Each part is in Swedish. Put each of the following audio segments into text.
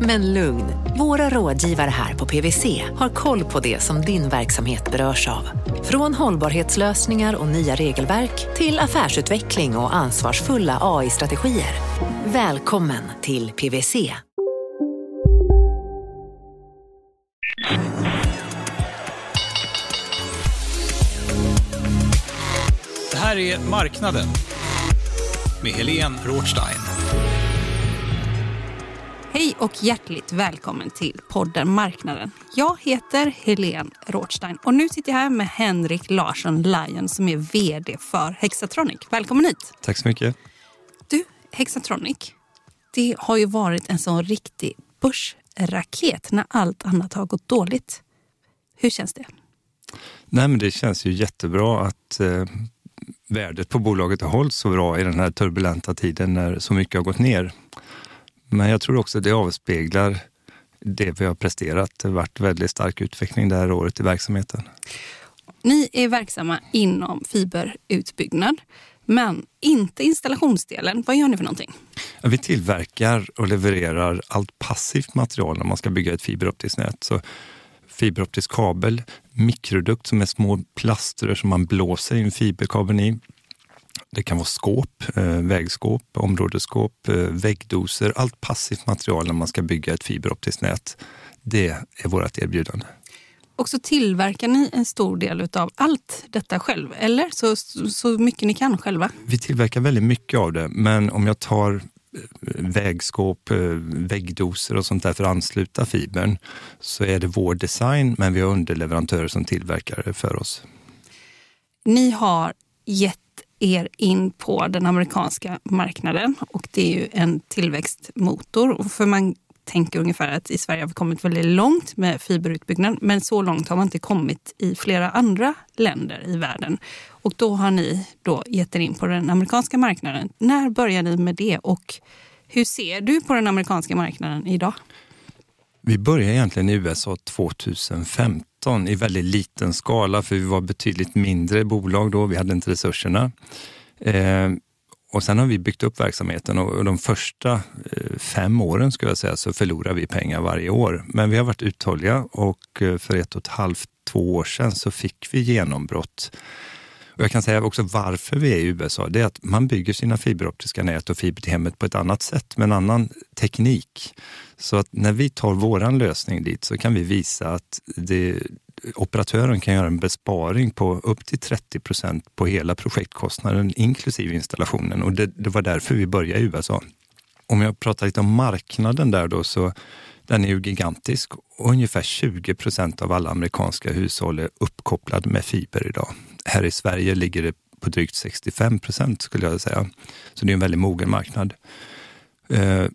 Men lugn, våra rådgivare här på PWC har koll på det som din verksamhet berörs av. Från hållbarhetslösningar och nya regelverk till affärsutveckling och ansvarsfulla AI-strategier. Välkommen till PWC. Det här är Marknaden med Helene Rothstein. Hej och hjärtligt välkommen till podden Marknaden. Jag heter Helene Rothstein och nu sitter jag här med Henrik Larsson Lion som är vd för Hexatronic. Välkommen hit! Tack så mycket. Du, Hexatronic, det har ju varit en sån riktig börsraket när allt annat har gått dåligt. Hur känns det? Nej, men det känns ju jättebra att eh, värdet på bolaget har hållit så bra i den här turbulenta tiden när så mycket har gått ner. Men jag tror också det avspeglar det vi har presterat. Det har varit väldigt stark utveckling det här året i verksamheten. Ni är verksamma inom fiberutbyggnad, men inte installationsdelen. Vad gör ni för någonting? Vi tillverkar och levererar allt passivt material när man ska bygga ett fiberoptiskt nät. Så fiberoptisk kabel, mikrodukt som är små plaströr som man blåser in fiberkabeln i. Det kan vara skåp, eh, vägskåp, områdesskåp, eh, väggdoser, allt passivt material när man ska bygga ett fiberoptiskt nät. Det är vårt erbjudande. Och så tillverkar ni en stor del av allt detta själv, eller? Så, så mycket ni kan själva? Vi tillverkar väldigt mycket av det, men om jag tar eh, vägskåp, väggdoser och sånt där för att ansluta fibern så är det vår design, men vi har underleverantörer som tillverkar det för oss. Ni har gett er in på den amerikanska marknaden och det är ju en tillväxtmotor. För man tänker ungefär att i Sverige har vi kommit väldigt långt med fiberutbyggnad men så långt har man inte kommit i flera andra länder i världen. Och då har ni då gett er in på den amerikanska marknaden. När började ni med det och hur ser du på den amerikanska marknaden idag? Vi började egentligen i USA 2015 i väldigt liten skala, för vi var betydligt mindre bolag då. Vi hade inte resurserna. Eh, och sen har vi byggt upp verksamheten och de första eh, fem åren skulle jag säga så förlorar vi pengar varje år. Men vi har varit uthålliga och eh, för ett och ett halvt, två år sedan så fick vi genombrott. Och jag kan säga också varför vi är i USA. Det är att man bygger sina fiberoptiska nät och fiber till hemmet på ett annat sätt med en annan teknik. Så att när vi tar våran lösning dit så kan vi visa att det, operatören kan göra en besparing på upp till 30 procent på hela projektkostnaden inklusive installationen och det, det, var därför vi började i USA. Om jag pratar lite om marknaden där då så den är ju gigantisk och ungefär 20 procent av alla amerikanska hushåll är uppkopplade med fiber idag. Här i Sverige ligger det på drygt 65 procent skulle jag säga. Så det är en väldigt mogen marknad. Eh,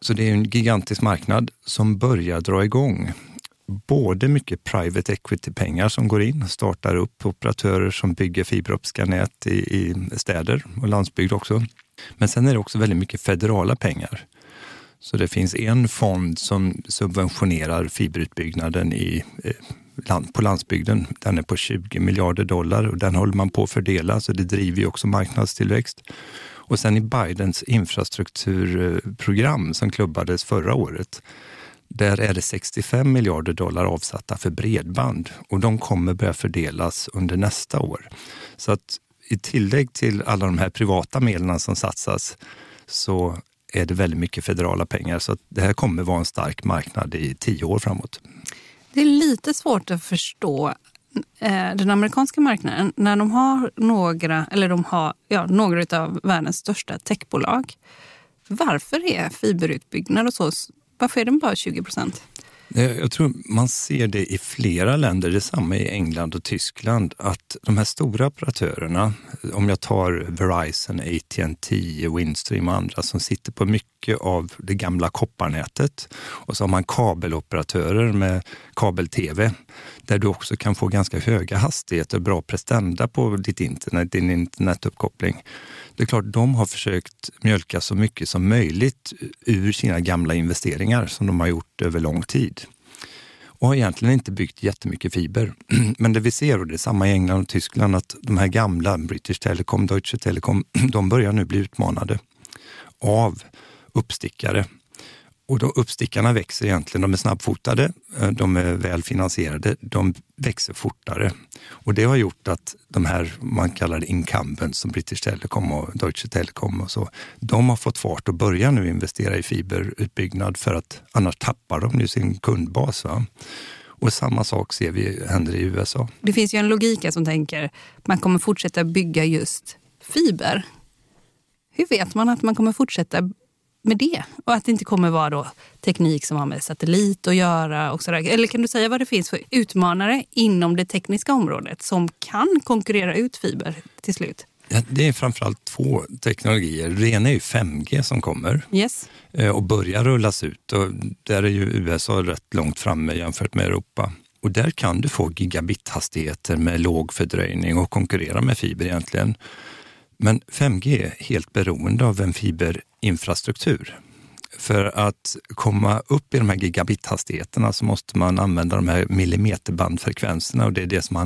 så det är en gigantisk marknad som börjar dra igång. Både mycket private equity-pengar som går in och startar upp operatörer som bygger fiberoptiska nät i, i städer och landsbygd också. Men sen är det också väldigt mycket federala pengar. Så det finns en fond som subventionerar fiberutbyggnaden i, eh, land, på landsbygden. Den är på 20 miljarder dollar och den håller man på att fördela, så det driver ju också marknadstillväxt. Och sen i Bidens infrastrukturprogram som klubbades förra året, där är det 65 miljarder dollar avsatta för bredband och de kommer börja fördelas under nästa år. Så att i tillägg till alla de här privata medlen som satsas så är det väldigt mycket federala pengar. Så att det här kommer vara en stark marknad i tio år framåt. Det är lite svårt att förstå eh, den amerikanska marknaden, när de har några, eller de har ja, några av världens största techbolag, varför är fiberutbyggnad och så, varför är den bara 20 procent? Eh, jag tror man ser det i flera länder, detsamma i England och Tyskland, att de här stora operatörerna, om jag tar Verizon, AT&T, Windstream och andra som sitter på mycket av det gamla kopparnätet och så har man kabeloperatörer med kabel-tv där du också kan få ganska höga hastigheter bra prestanda på ditt internet, din internetuppkoppling. Det är klart, de har försökt mjölka så mycket som möjligt ur sina gamla investeringar som de har gjort över lång tid och har egentligen inte byggt jättemycket fiber. Men det vi ser, och det är samma i England och Tyskland, att de här gamla, British Telecom, Deutsche Telekom, de börjar nu bli utmanade av uppstickare och då uppstickarna växer egentligen. De är snabbfotade, eh, de är välfinansierade, de växer fortare. Och det har gjort att de här, man kallar det incumbents som British Telecom och Deutsche Telekom och så, de har fått fart och börjar nu investera i fiberutbyggnad för att annars tappar de ju sin kundbas. Va? Och samma sak ser vi händer i USA. Det finns ju en logik som tänker att man kommer fortsätta bygga just fiber. Hur vet man att man kommer fortsätta med det. Och att det inte kommer vara då teknik som har med satellit att göra. Och så där. Eller kan du säga vad det finns för utmanare inom det tekniska området som kan konkurrera ut fiber till slut? Ja, det är framförallt två teknologier. Det ena är ju 5G som kommer yes. Eh, och börjar rullas ut. Och där är ju USA rätt långt framme jämfört med Europa. Och där kan du få gigabithastigheter med låg fördröjning och konkurrera med fiber egentligen. Men 5G är helt beroende av en fiberinfrastruktur. För att komma upp i de här gigabithastigheterna så måste man använda de här millimeterbandfrekvenserna och det är det som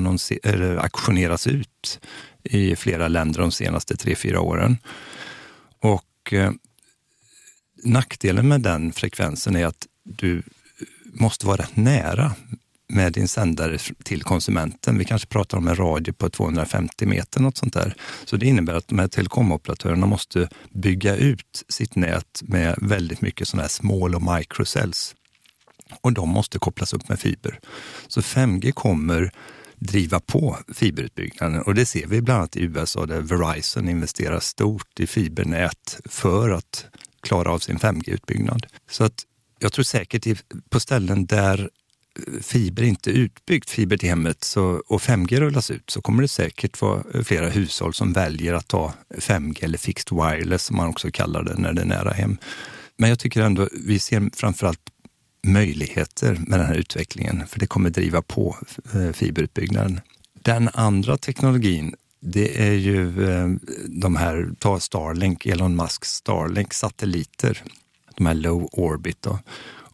auktioneras ut i flera länder de senaste tre fyra åren. Och eh, nackdelen med den frekvensen är att du måste vara rätt nära med din sändare till konsumenten. Vi kanske pratar om en radie på 250 meter, något sånt där. Så det innebär att de här telekomoperatörerna måste bygga ut sitt nät med väldigt mycket sådana här small och microcells. Och de måste kopplas upp med fiber. Så 5G kommer driva på fiberutbyggnaden och det ser vi bland annat i USA där Verizon investerar stort i fibernät för att klara av sin 5G-utbyggnad. Så att jag tror säkert på ställen där fiber inte utbyggt, fiber till hemmet, så, och 5G rullas ut så kommer det säkert vara eh, flera hushåll som väljer att ta 5G eller fixed wireless som man också kallar det när det är nära hem. Men jag tycker ändå vi ser framförallt möjligheter med den här utvecklingen, för det kommer driva på eh, fiberutbyggnaden. Den andra teknologin, det är ju eh, de här, ta Starlink, Elon Musks Starlink satelliter, de här low orbit. Då.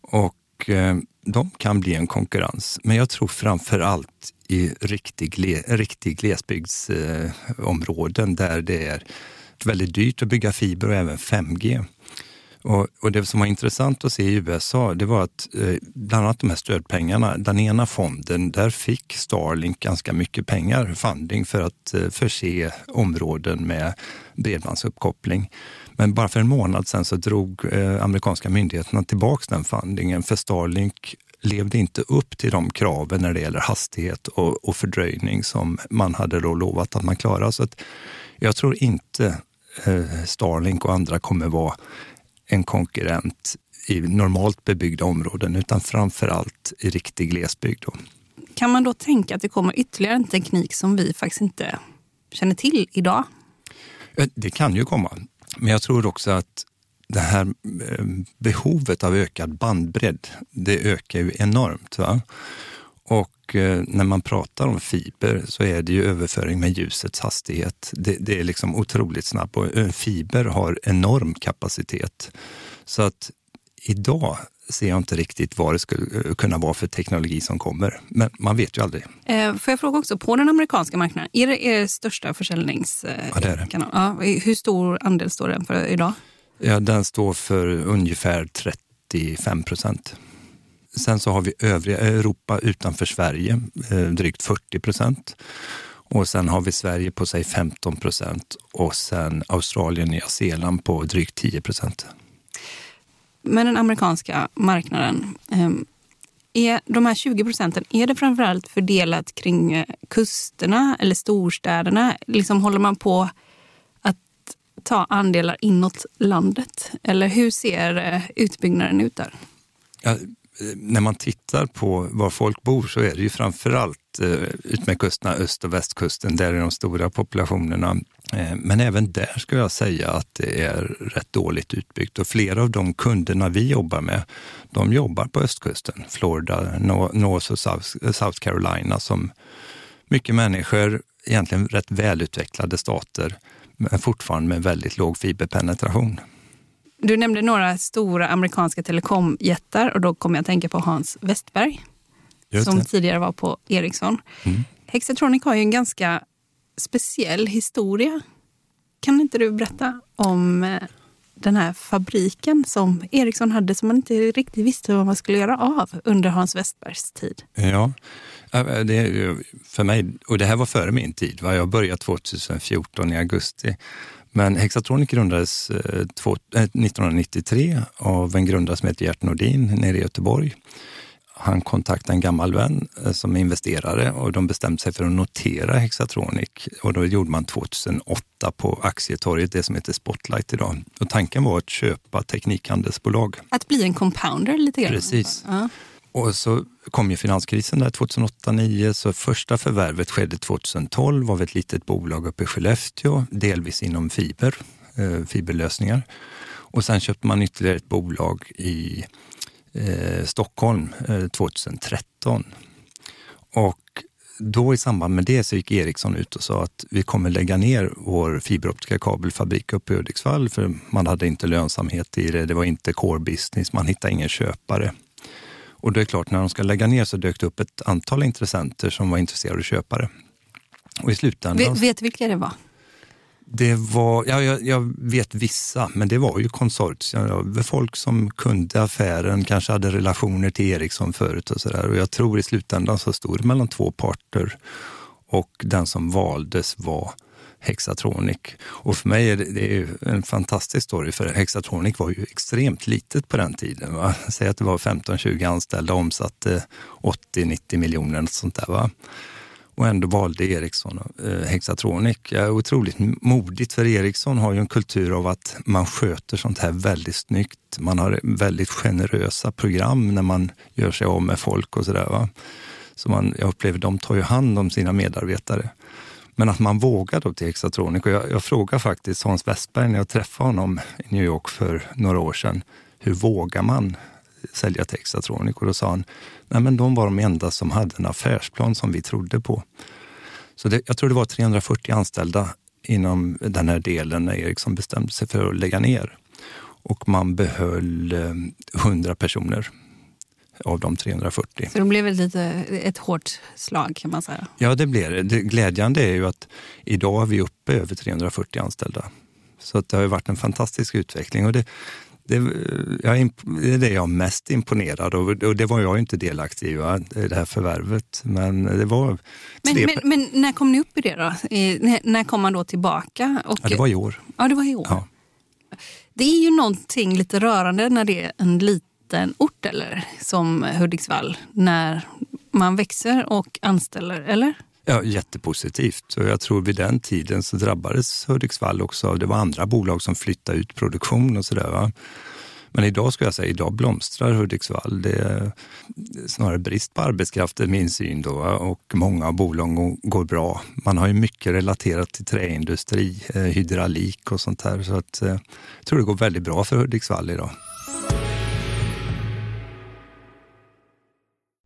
Och och eh, de kan bli en konkurrens. Men jag tror framför allt i riktig, riktig glesbygdsområden där det är väldigt dyrt att bygga fiber och även 5G. Och, och, det som var intressant att se i USA, det var att eh, bland annat de här stödpengarna, den ena fonden, där fick Starlink ganska mycket pengar, funding, för att eh, förse områden med bredbandsuppkoppling. Men bara för en månad sedan så drog eh, amerikanska myndigheterna tillbaka den fundingen för Starlink levde inte upp till de kraven när det gäller hastighet och, och fördröjning som man hade då lovat att man klarar. Så att jag tror inte eh, Starlink och andra kommer vara en konkurrent i normalt bebyggda områden utan framför allt i riktig glesbygd. Då. Kan man då tänka att det kommer ytterligare en teknik som vi faktiskt inte känner till idag? Eh, det kan ju komma. Men jag tror också att det här eh, behovet av ökad bandbredd, det ökar ju enormt. Va? Och eh, när man pratar om fiber så är det ju överföring med ljusets hastighet. Det, det är liksom otroligt snabbt och eh, fiber har enorm kapacitet. Så att idag ser jag inte riktigt vad det skulle eh, kunna vara för teknologi som kommer. Men man vet ju aldrig. Eh, får jag fråga också, på den amerikanska marknaden, är det er största försäljningskanal? Ja, det är det. Ja, hur stor andel står den för idag? Ja, den står för ungefär 35 procent. Sen så har vi övriga Europa utanför Sverige, eh, drygt 40 procent. Och sen har vi Sverige på sig 15 procent och sen Australien och Nya Zeeland på drygt 10 procent med den amerikanska marknaden, ehm, är de här 20 procenten, är det framförallt fördelat kring eh, kusterna eller storstäderna? Liksom håller man på att ta andelar inåt landet? Eller hur ser eh, utbyggnaden ut där? Ja, eh, när man tittar på var folk bor så är det ju framförallt eh, utmed kusterna, öst och västkusten, där är de stora populationerna. Eh, men även där skulle jag säga att det är rätt dåligt utbyggt och flera av de kunderna vi jobbar med, de jobbar på östkusten, Florida, North och South Carolina som mycket människor, egentligen rätt välutvecklade stater, men fortfarande med väldigt låg fiberpenetration. Du nämnde några stora amerikanska telekomjättar och då kom jag att tänka på Hans Westberg som tidigare var på Ericsson. Mm. Hexatronic har ju en ganska speciell historia. Kan inte du berätta om eh, den här fabriken som Ericsson hade som man inte riktigt visste vad man skulle göra av under Hans Westbergs tid? Ja, eh, det är för mig, och det här var före min tid. Jag började 2014 i augusti. Men Hexatronic grundades eh, 1993 av en grundare som heter Gert Nordin nere i Göteborg. Han kontaktade en gammal vän eh, som är investerare och de bestämde sig för att notera Hexatronic. Och då gjorde man 2008 på aktietorget, det som heter Spotlight idag. Och tanken var att köpa teknikhandelsbolag. Att bli en compounder lite grann? Precis. Ja. Och så kom ju finanskrisen där 2008-2009, så första förvärvet skedde 2012 av ett litet bolag uppe i Skellefteå, delvis inom fiber, eh, fiberlösningar. Och sen köpte man ytterligare ett bolag i eh, Stockholm eh, 2013. Och då i samband med det så gick Ericsson ut och sa att vi kommer lägga ner vår fiberoptiska kabelfabrik uppe i Hudiksvall för man hade inte lönsamhet i det. Det var inte core business, man hittade ingen köpare. Och det är klart, när de ska lägga ner så dök det upp ett antal intressenter som var intresserade av köpare. Och i slutändan... Vet, vet vilka det var? Det var, ja, jag, jag, vet vissa, men det var ju konsortier. Folk som kunde affären, kanske hade relationer till Ericsson förut och sådär. Och jag tror i slutändan så stod det mellan två parter och den som valdes var Hexatronic. Och för mig är det, det är en fantastisk story, för Hexatronic var ju extremt litet på den tiden. Va? Säg att det var 15-20 anställda, omsatte 80-90 miljoner, sånt där. Va? Och ändå valde Ericsson eh, Hexatronic. Ja, otroligt modigt, för Ericsson har ju en kultur av att man sköter sånt här väldigt snyggt. Man har väldigt generösa program när man gör sig av med folk och sådär. Så man, jag upplever de tar ju hand om sina medarbetare. Men att man vågar då till Hexatronic. Och jag, jag frågade faktiskt Hans Westberg när jag träffade honom i New York för några år sedan. Hur vågar man sälja till Hexatronic? Och då sa han, nej men de var de enda som hade en affärsplan som vi trodde på. Så det, jag tror det var 340 anställda inom den här delen när Ericsson bestämde sig för att lägga ner. Och man behöll 100 eh, personer av de 340. Så det blev väl lite ett hårt slag kan man säga? Ja, det blev det. det glädjande är ju att idag är vi uppe över 340 anställda. Så det har varit en fantastisk utveckling. Och det, det, jag, det är det jag är mest imponerad av. Och det var jag inte delaktig i, det här förvärvet. Men det var... Men, men, men, när kom ni upp i det då? när kom man då tillbaka? Och, ja, det var i år. Ja, det var i år. Ja. Det är ju någonting lite rörande när det är en liten liten ort eller som Hudiksvall när man växer och anställer, eller? Ja, jättepositivt. Och jag tror vid den tiden så drabbades Hudiksvall också av, det var andra bolag som flyttade ut produktion och sådär. Men idag skulle jag säga, idag blomstrar Hudiksvall. Det är snarare brist på arbetskraft i min syn då och många av bolagen går bra. Man har ju mycket relaterat till träindustri, eh, hydraulik och sånt här. Så att, eh, jag tror det går väldigt bra för Hudiksvall idag.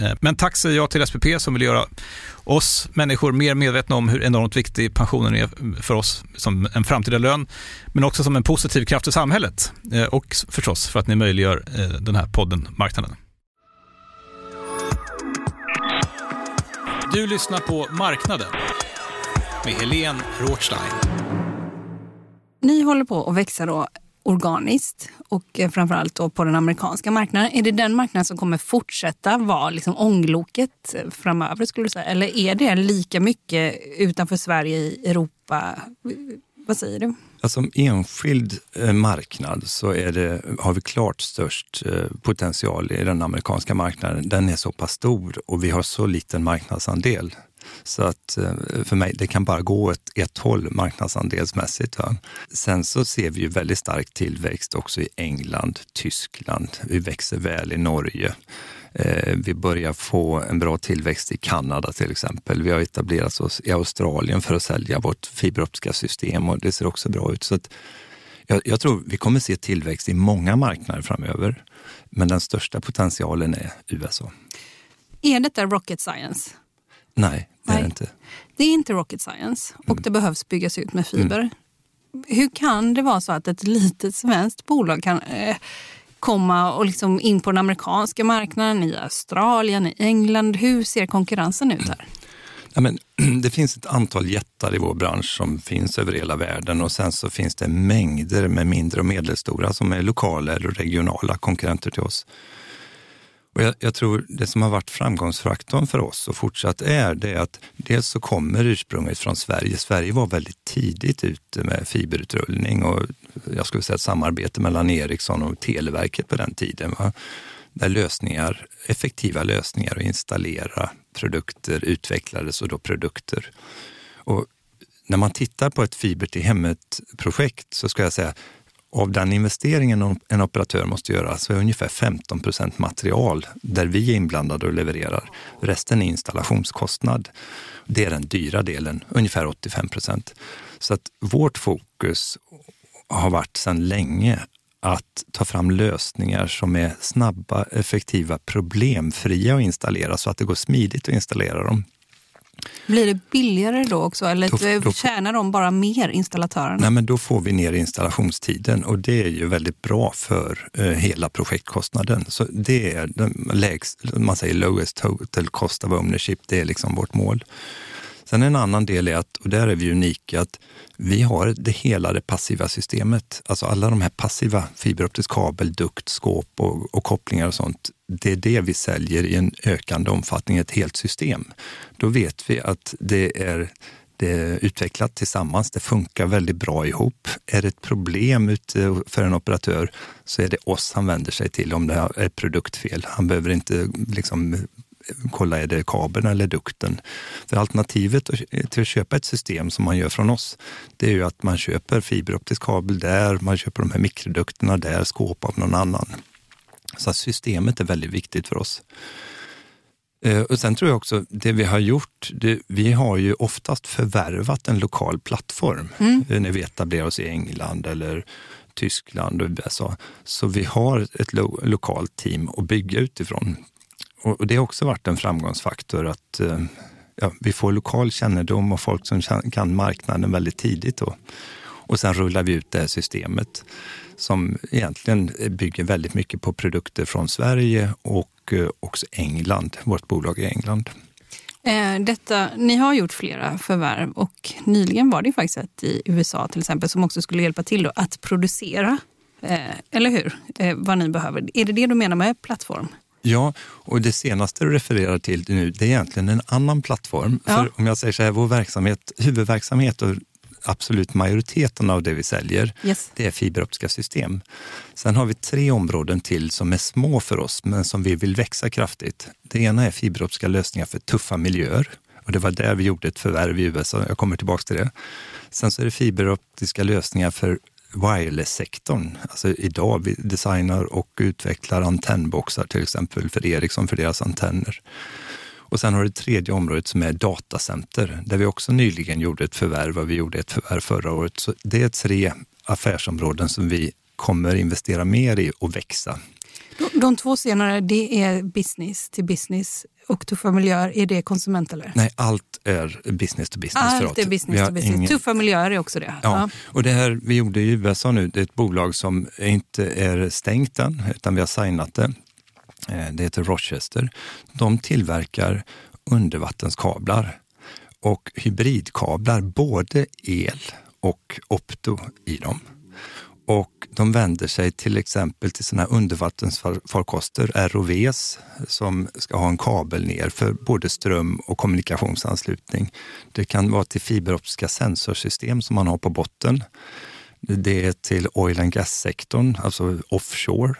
Eh, men tack säger jag till SPP som vill göra oss människor mer medvetna om hur enormt viktig pensionen är för oss som en framtida lön, men också som en positiv kraft i samhället eh, och förstås för att ni möjliggör eh, den här podden Marknaden. Du lyssnar på Marknaden med Helene Rothstein. Ni håller på att växa då organiskt och framförallt då på den amerikanska marknaden. Är det den marknaden som kommer fortsätta vara liksom ångloket framöver? skulle du säga? Eller är det lika mycket utanför Sverige i Europa? Vad säger du? Alltså, som enskild eh, marknad så är det, har vi klart störst eh, potential i den amerikanska marknaden. Den är så pass stor och vi har så liten marknadsandel. Så att eh, för mig, det kan bara gå ett, ett håll marknadsandelsmässigt. Va? Sen så ser vi ju väldigt stark tillväxt också i England, Tyskland. Vi växer väl i Norge. Eh, vi börjar få en bra tillväxt i Kanada till exempel. Vi har etablerat oss i Australien för att sälja vårt fiberoptiska system och det ser också bra ut. Så att jag, jag tror vi kommer se tillväxt i många marknader framöver. Men den största potentialen är USA. Är detta rocket science? Nej, det är det inte. Det är inte rocket science och mm. det behövs byggas ut med fiber. Mm. Hur kan det vara så att ett litet svenskt bolag kan eh, komma och liksom in på den amerikanska marknaden, i Australien, i England? Hur ser konkurrensen ut här? Ja, men, det finns ett antal jättar i vår bransch som finns över hela världen och sen så finns det mängder med mindre och medelstora som är lokala eller regionala konkurrenter till oss. Och jag, jag, tror det som har varit framgångsfaktorn för oss och fortsatt är det är att dels så kommer ursprunget från Sverige. Sverige var väldigt tidigt ute med fiberutrullning och jag skulle säga ett samarbete mellan Ericsson och Televerket på den tiden. Va? Där lösningar, effektiva lösningar att installera produkter utvecklades och då produkter. Och när man tittar på ett fiber till hemmet-projekt så ska jag säga av den investeringen en operatör måste göra så är ungefär 15 procent material där vi är inblandade och levererar. Resten är installationskostnad. Det är den dyra delen, ungefär 85 procent. Så att vårt fokus har varit sedan länge att ta fram lösningar som är snabba, effektiva, problemfria att installera så att det går smidigt att installera dem. Blir det billigare då också eller då, då, tjänar de bara mer, installatörerna? Nej, men då får vi ner installationstiden och det är ju väldigt bra för eh, hela projektkostnaden. Så det är den lägst, man säger lowest total cost of ownership, det är liksom vårt mål. Sen en annan del är att, och där är vi unika, att vi har det hela det passiva systemet. Alltså alla de här passiva fiberoptisk kabel, dukt, skåp och, och kopplingar och sånt. Det är det vi säljer i en ökande omfattning, ett helt system. Då vet vi att det är det är utvecklat tillsammans. Det funkar väldigt bra ihop. Är det ett problem för en operatör så är det oss han vänder sig till om det är produktfel. Han behöver inte liksom kolla är det kabeln eller dukten. För alternativet till att köpa ett system som man gör från oss, det är ju att man köper fiberoptisk kabel där, man köper de här mikrodukterna där, skåp av någon annan. Så systemet är väldigt viktigt för oss. Eh, och sen tror jag också, det vi har gjort, det, vi har ju oftast förvärvat en lokal plattform mm. Eh, när vi etablerar oss i England eller Tyskland och USA. Så vi har ett lo lokalt team att bygga utifrån. Och, det har också varit en framgångsfaktor att eh, ja, vi får lokal kännedom och folk som kan marknaden väldigt tidigt. Då. Och sen rullar vi ut det här systemet som egentligen bygger väldigt mycket på produkter från Sverige och eh, också England, vårt bolag i England. Eh, detta, ni har gjort flera förvärv och nyligen var det faktiskt ett i USA till exempel som också skulle hjälpa till att producera, eh, eller hur? Vad ni behöver. Är det det du menar med plattform? Ja, och det senaste du refererar till nu, det är egentligen en annan plattform. Ja. För om jag säger så här, vår verksamhet, huvudverksamhet och absolut majoriteten av det vi säljer, yes. det är fiberoptiska system. Sen har vi tre områden till som är små för oss, men som vi vill växa kraftigt. Det ena är fiberoptiska lösningar för tuffa miljöer. Och det var där vi gjorde ett förvärv i USA. Jag kommer tillbaka till det. Sen så är det fiberoptiska lösningar för wireless-sektorn. Alltså idag vi designar och utvecklar antennboxar till exempel för Ericsson för deras antenner. Och sen har du det tredje området som är datacenter, där vi också nyligen gjorde ett förvärv och vi gjorde ett förvärv förra året. Så det är tre affärsområden som vi kommer investera mer i och växa. De, de två senare, det är business till business och tuffa miljöer, är det konsument eller? Nej, allt är business to business. Allt är business to business. Ingen... Tuffa miljöer är också det. Ja. ja. och det här vi gjorde i USA nu, det är ett bolag som inte är stängt än, utan vi har signat det. Eh, det heter Rochester. De tillverkar undervattenskablar och hybridkablar, både el och opto i dem. Och de vänder sig till exempel till sådana här undervattensfarkoster, ROVs, som ska ha en kabel ner för både ström och kommunikationsanslutning. Det kan vara till fiberoptiska sensorsystem som man har på botten. Det är till oil and gas-sektorn, alltså offshore.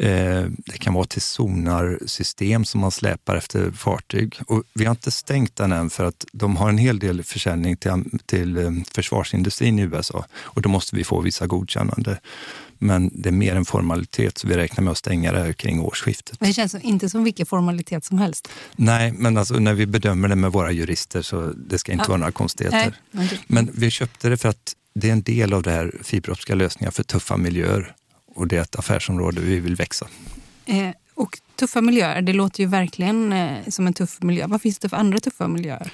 Eh, det kan vara till sonarsystem som man släpar efter fartyg. Och vi har inte stängt den än för att de har en hel del försäljning till, till eh, försvarsindustrin i USA och då måste vi få vissa godkännande. Men det är mer en formalitet så vi räknar med att stänga det här kring årsskiftet. det känns inte som vilken formalitet som helst. Nej, men alltså, när vi bedömer det med våra jurister så det ska inte ja. vara några konstigheter. Nej. Men vi köpte det för att det är en del av det här fiberoptiska lösningar för tuffa miljöer och det är ett affärsområde vi vill växa. Eh, och tuffa miljöer, det låter ju verkligen eh, som en tuff miljö. Vad finns det för andra tuffa miljöer?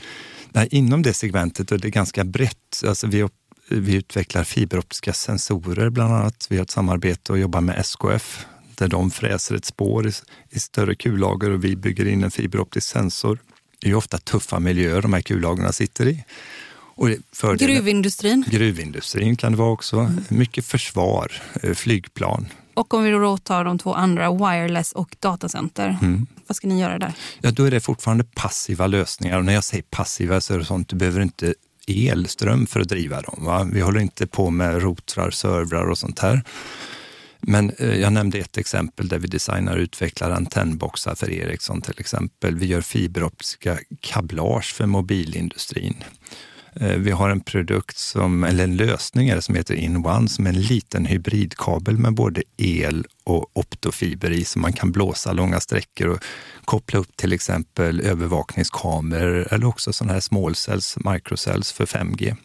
Nej, inom det segmentet, och det är ganska brett, alltså vi, vi utvecklar fiberoptiska sensorer bland annat. Vi har ett samarbete och jobbar med SKF där de fräser ett spår i, i större kullager och vi bygger in en fiberoptisk sensor. Det är ofta tuffa miljöer de här kullagren sitter i. Och fördelen, gruvindustrin? Gruvindustrin kan det vara också. Mm. Mycket försvar, eh, flygplan. Och om vi då tar de två andra, wireless och datacenter. Mm. Vad ska ni göra där? Ja, då är det fortfarande passiva lösningar. Och när jag säger passiva så är det sånt, du behöver inte elström för att driva dem. Va? Vi håller inte på med routrar, servrar och sånt här. Men eh, jag nämnde ett exempel där vi designar och utvecklar antennboxar för Ericsson till exempel. Vi gör fiberoptiska kablage för mobilindustrin. Eh, vi har en produkt, som, eller en lösning som heter InOne som är en liten hybridkabel med både el och optofiber i, så man kan blåsa långa sträckor och koppla upp till exempel övervakningskameror eller också sådana här small cells, microcells för 5G.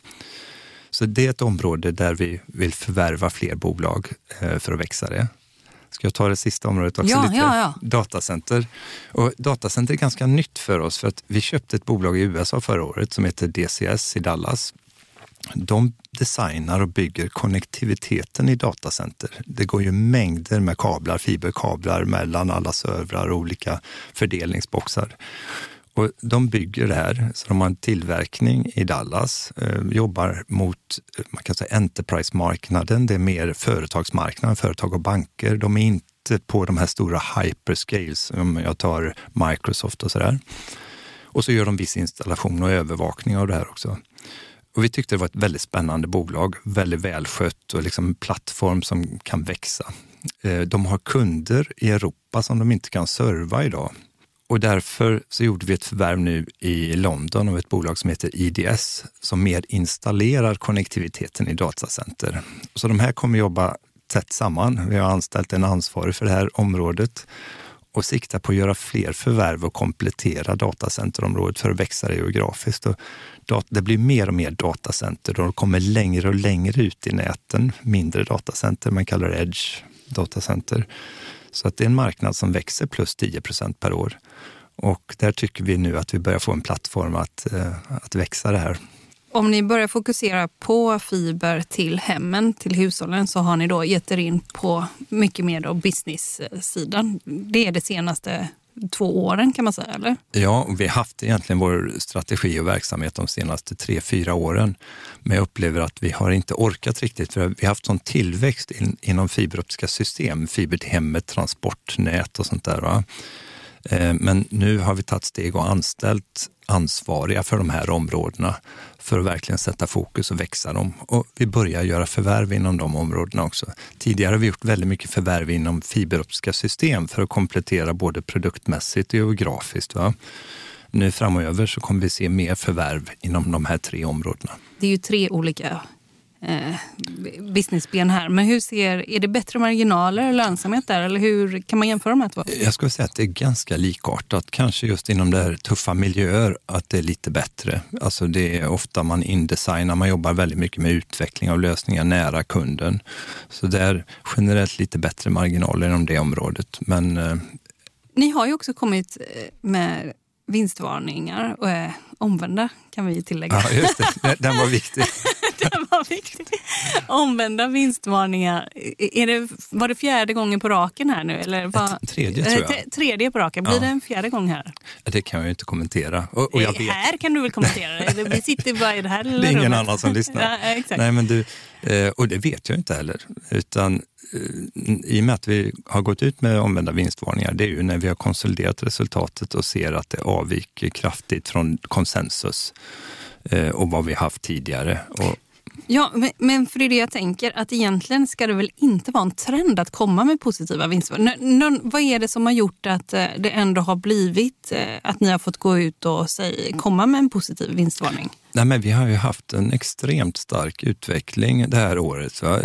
Så det är ett område där vi vill förvärva fler bolag eh, för att växa det. Ska jag ta det sista området också? Ja, lite? Ja, ja. Datacenter. Och datacenter är ganska nytt för oss för att vi köpte ett bolag i USA förra året som heter DCS i Dallas. De designar och bygger konnektiviteten i datacenter. Det går ju mängder med kablar, fiberkablar mellan alla servrar och olika fördelningsboxar. Och de bygger det här, så de har en tillverkning i Dallas, eh, jobbar mot eh, man kan säga Enterprise-marknaden. Det är mer företagsmarknaden, företag och banker. De är inte på de här stora hyperscales, om jag tar Microsoft och sådär. Och så gör de viss installation och övervakning av det här också. Och vi tyckte det var ett väldigt spännande bolag, väldigt välskött och liksom en plattform som kan växa. Eh, de har kunder i Europa som de inte kan serva idag. Och därför så gjorde vi ett förvärv nu i London av ett bolag som heter IDS som mer installerar konnektiviteten i datacenter. Så de här kommer jobba tätt samman. Vi har anställt en ansvarig för det här området och siktar på att göra fler förvärv och komplettera datacenterområdet för att växa det geografiskt. Och det blir mer och mer datacenter och de kommer längre och längre ut i näten. Mindre datacenter, man kallar det edge datacenter. Så att det är en marknad som växer plus 10 procent per år. Och där tycker vi nu att vi börjar få en plattform att, eh, att växa det här om ni börjar fokusera på fiber till hemmen, till hushållen, så har ni då gett er in på mycket mer då business-sidan. Det är det senaste två åren kan man säga, eller? Ja, vi har haft egentligen vår strategi och verksamhet de senaste tre, fyra åren. Men jag upplever att vi har inte orkat riktigt, för vi har haft sån tillväxt in, inom fiberoptiska system, fiber till hemmet, transportnät och sånt där. Va? Eh, men nu har vi tagit steg och anställt ansvariga för de här områdena för att verkligen sätta fokus och växa dem. Och vi börjar göra förvärv inom de områdena också. Tidigare har vi gjort väldigt mycket förvärv inom fiberoptiska system för att komplettera både produktmässigt och geografiskt. Va? Nu framöver så kommer vi se mer förvärv inom de här tre områdena. Det är ju tre olika eh, businessben här. Men hur ser, är det bättre marginaler och lönsamhet där? Eller hur kan man jämföra de här två? Jag skulle säga att det är ganska likartat. Kanske just inom där tuffa miljöer att det är lite bättre. Alltså det är ofta man indesignar, man jobbar väldigt mycket med utveckling av lösningar nära kunden. Så det är generellt lite bättre marginaler inom det området. Men eh, Ni har ju också kommit eh, med vinstvarningar och eh, omvända kan vi tillägga. ja, just det. Den var viktig. var. Omvända vinstvarningar. Är det, var det fjärde gången på raken här nu? Eller var, tredje tror jag. Eh, Tredje på raken. Blir Ja. det en fjärde gång här? Det kan jag ju inte kommentera. Och, och vet, Här kan du väl kommentera det? Vi sitter bara i det här lilla det är ingen rummet. annan som lyssnar. Ja. Nej, men du, eh, och det vet jag inte heller. Utan eh, i och med att vi har gått ut med omvända vinstvarningar, det är ju när vi har konsoliderat resultatet och ser att det avviker kraftigt från konsensus eh, och vad vi haft tidigare. Och, Ja, men, men för det är det jag tänker, att egentligen ska det väl inte vara en trend att komma med positiva vinstvarningar. Någon- vad är det som har gjort att eh, det ändå har blivit eh, att ni har fått gå ut och säg, komma med en positiv vinstvarning? Nej, men vi har ju haft en extremt stark utveckling det här året. Va?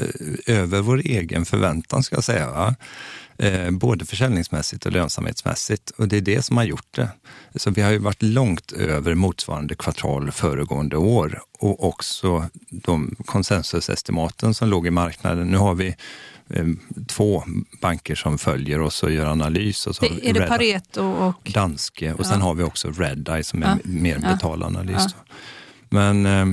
Eh, över vår egen förväntan ska jag säga. Va? Eh, både försäljningsmässigt och lönsamhetsmässigt. Och det är det som har gjort det. Så vi har ju varit långt över motsvarande kvartal föregående år och också de konsensusestimaten som låg i marknaden. Nu har vi eh, två banker som följer oss och gör analys. Och så Det, är det Red- Pareto och... Danske och sen har vi också Redeye som är Ja. mer Ja. betalanalys. Ja. Men eh,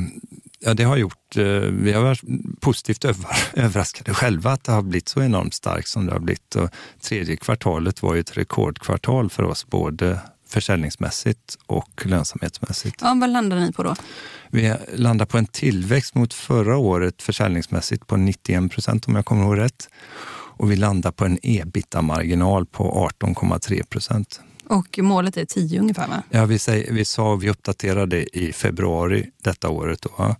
ja, det har gjort, eh, vi har varit positivt över, överraskade själva att det har blivit så enormt starkt som det har blivit. Och tredje kvartalet var ju ett rekordkvartal för oss, både försäljningsmässigt och lönsamhetsmässigt. Ja, vad landar ni på då? Vi landar på en tillväxt mot förra året försäljningsmässigt på 91 procent om jag kommer ihåg rätt. Och vi landar på en ebita-marginal på 18,3 procent. Och målet är 10 ungefär va? Ja, vi, säger, vi sa, vi uppdaterade i februari detta året. Då?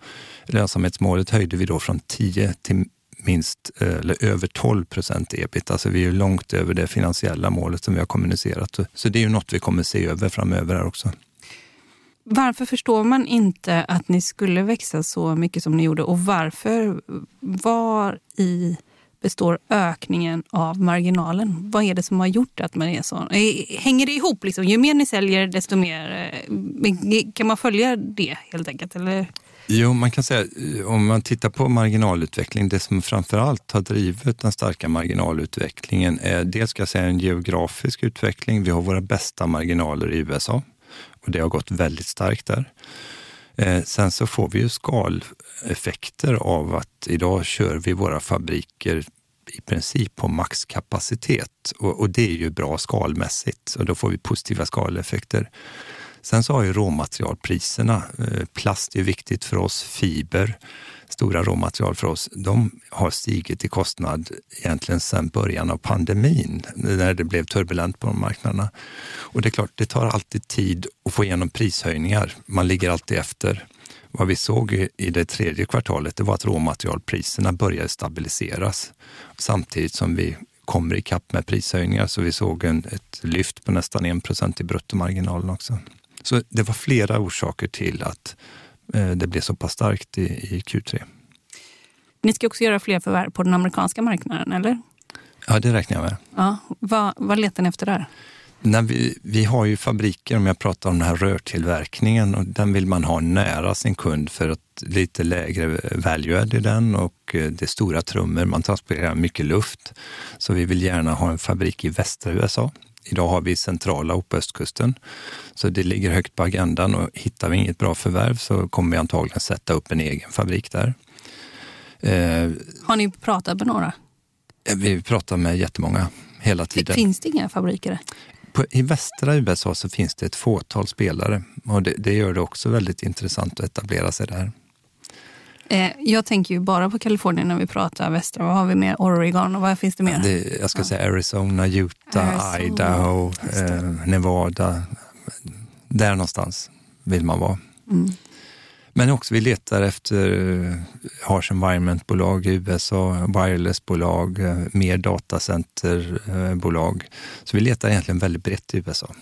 Lönsamhetsmålet höjde vi då från 10 till minst eh, eller över 12 procent ebit. Alltså vi är långt över det finansiella målet som vi har kommunicerat. Så det är ju något vi kommer se över framöver här också. Varför förstår man inte att ni skulle växa så mycket som ni gjorde och varför, var i består ökningen av marginalen? Vad är det som har gjort att man är så? Eh, hänger det ihop? Liksom? Ju mer ni säljer, desto mer... Eh, kan man följa det helt enkelt? Eller? Jo, man kan säga eh, om man tittar på marginalutveckling, det som framför allt har drivit den starka marginalutvecklingen är dels ska jag säga en geografisk utveckling. Vi har våra bästa marginaler i USA och det har gått väldigt starkt där. Eh, sen så får vi ju skaleffekter av att idag kör vi våra fabriker i princip på maxkapacitet och, och det är ju bra skalmässigt och då får vi positiva skaleffekter. Sen så har ju råmaterialpriserna, eh, plast är viktigt för oss, fiber, stora råmaterial för oss, de har stigit i kostnad egentligen sedan början av pandemin, när det blev turbulent på de marknaderna. Och det är klart, det tar alltid tid att få igenom prishöjningar. Man ligger alltid efter. Vad vi såg i- det tredje kvartalet, det var att råmaterialpriserna började stabiliseras samtidigt som vi kommer ikapp med prishöjningar. Så vi såg en, ett lyft på nästan 1 procent i bruttomarginalen också. Så det var flera orsaker till att det blev så pass starkt i, i Q3. Ni ska också göra fler förvärv på den amerikanska marknaden, eller? Ja, det räknar jag med. Ja, vad, vad letar ni efter där? När vi, vi har ju fabriker, om jag pratar om den här rörtillverkningen, och den vill man ha nära sin kund för att lite lägre value i den och eh, det är stora trummor, man transporterar mycket luft. Så vi vill gärna ha en fabrik i västra USA. Idag har vi centrala och på östkusten. Så det ligger högt på agendan och hittar vi inget bra förvärv så kommer vi antagligen sätta upp en egen fabrik där. Eh, har ni pratat med några? Eh, vi pratar med jättemånga hela tiden. Finns det inga fabriker? På, I västra USA så finns det ett fåtal spelare och det, det gör det också väldigt intressant att etablera sig där. Eh, jag tänker ju bara på Kalifornien när vi pratar västra. Vad har vi mer? Oregon och vad finns det mer? Det, jag ska ja. säga Arizona, Utah, Arizona. Idaho, eh, Nevada. Där någonstans vill man vara. Mm. Men också vi letar efter eh, harsh environment-bolag i USA, wireless-bolag, eh, mer datacenterbolag. Så vi letar egentligen väldigt brett i USA.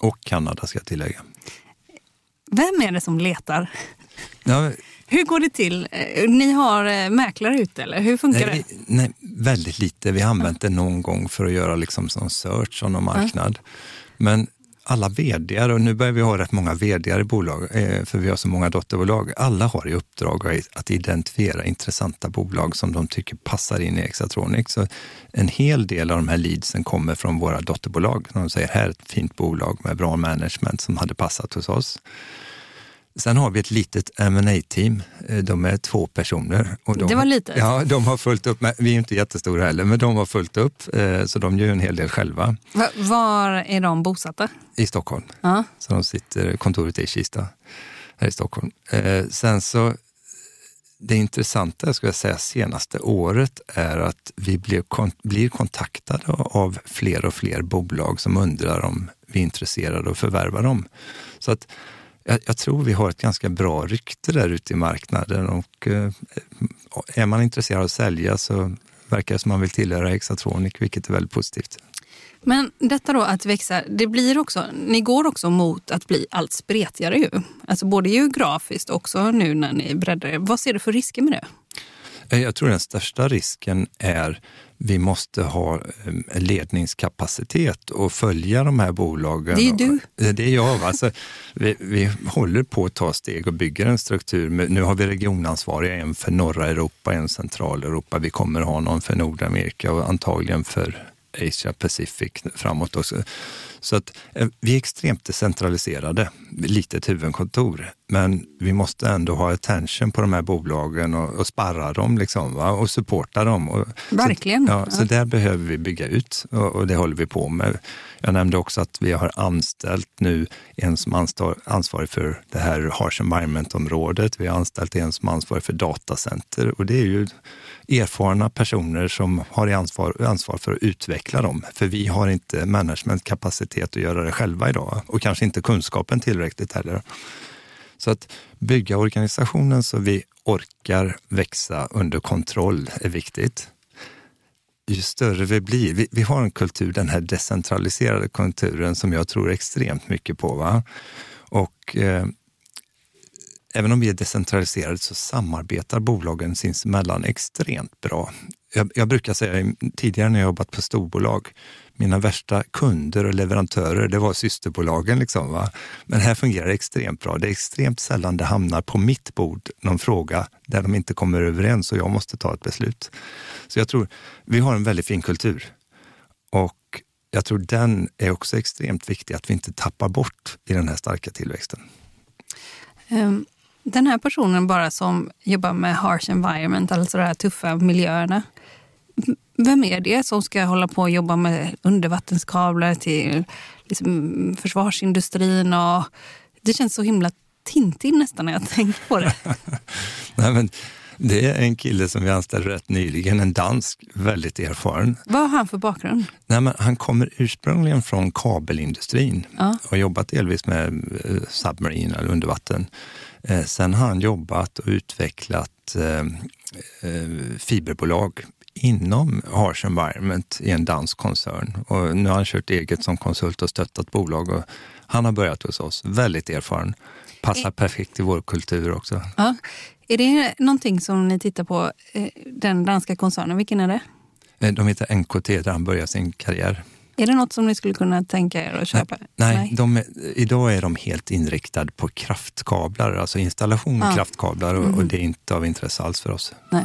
Och Kanada ska jag tillägga. Vem är det som letar? Ja, hur går det till? Eh, ni har mäklare ute eller hur funkar nej, det? Nej, väldigt lite. Vi har använt det någon gång för att göra liksom som search om någon marknad. Men alla vd och nu börjar vi ha rätt många vd i bolag, eh, för vi har så många dotterbolag. Alla har i uppdrag att identifiera intressanta bolag som de tycker passar in i Exatronic. Så en hel del av de här leadsen kommer från våra dotterbolag. De säger, här är ett fint bolag med bra management som hade passat hos oss. Sen har vi ett litet ma team eh, De är två personer. Och de, det var litet. Ja, de har fullt upp. Med, vi är inte jättestora heller, men de har fullt upp. Eh, så de gör en hel del själva. Va, var är de bosatta? I Stockholm. Ja. Så de sitter, kontoret är i Kista, här i Stockholm. Eh, sen så, det intressanta, ska jag säga, senaste året är att vi blir, blir kontaktade av fler och fler bolag som undrar om vi är intresserade av att förvärva dem. Så att jag, jag, tror vi har ett ganska bra rykte där ute i marknaden och eh, är man intresserad av att sälja så verkar det som man vill tillhöra Exatronic, vilket är väldigt positivt. Men detta då att växa, det blir också, ni går också mot att bli allt spretigare ju. Alltså både geografiskt och också nu när ni breddar er. Vad ser du för risker med det? Eh, jag tror den största risken är vi måste ha eh, ledningskapacitet och följa de här bolagen. Det är du. Eh, det är jag. Alltså, vi, vi håller på att ta steg och bygger en struktur. Nu har vi regionansvariga, en för norra Europa, en centraleuropa. Vi kommer ha någon för Nordamerika och antagligen för Asia Pacific framåt också. Så att eh, vi är extremt decentraliserade, litet huvudkontor, men vi måste ändå ha attention på de här bolagen och, och sparra dem liksom, va? och supporta dem. Och, Verkligen. Så, ja, så där behöver vi bygga ut och, och, det håller vi på med. Jag nämnde också att vi har anställt nu en som är ansvarig för det här harsh environment-området. Vi har anställt en som ansvarig för datacenter och det är ju erfarna personer som har ansvar, ansvar för att utveckla dem. För vi har inte managementkapacitet att göra det själva idag och kanske inte kunskapen tillräckligt heller. Så att bygga organisationen så vi orkar växa under kontroll är viktigt. Ju större vi blir, vi, vi har en kultur, den här decentraliserade kulturen som jag tror extremt mycket på. Va? Och eh, även om vi är decentraliserade så samarbetar bolagen sinsemellan extremt bra. Jag, jag, brukar säga, tidigare när jag jobbat på storbolag, mina värsta kunder och leverantörer, det var systerbolagen. Liksom, va? Men här fungerar det extremt bra. Det är extremt sällan det hamnar på mitt bord någon fråga där de inte kommer överens och jag måste ta ett beslut. Så jag tror, vi har en väldigt fin kultur. Och jag tror den är också extremt viktig att vi inte tappar bort i den här starka tillväxten. Um, den här personen bara som jobbar med harsh environment, alltså de här tuffa miljöerna. Vem är det som ska hålla på och jobba med undervattenskablar till liksom försvarsindustrin? Och det känns så himla Tintin nästan när jag tänker på det. Nej, men det är en kille som vi anställde rätt nyligen, en dansk, väldigt erfaren. Vad har han för bakgrund? Nej, men han kommer ursprungligen från kabelindustrin ja. och har jobbat delvis med eh, submarine eller undervatten. Eh, sen har han jobbat och utvecklat eh, fiberbolag inom Harsh Environment i en dansk koncern. Och nu har han kört eget som konsult och stöttat bolag. Och han har börjat hos oss, väldigt erfaren. Passar perfekt i vår kultur också. Ja. Är det någonting som ni tittar på, den danska koncernen, vilken är det? De heter NKT där han började sin karriär. Är det något som ni skulle kunna tänka er att köpa? Nej, nej. De är, idag är de helt inriktade på kraftkablar, alltså installation av ja. kraftkablar och, mm. och, det är inte av intresse alls för oss. Nej.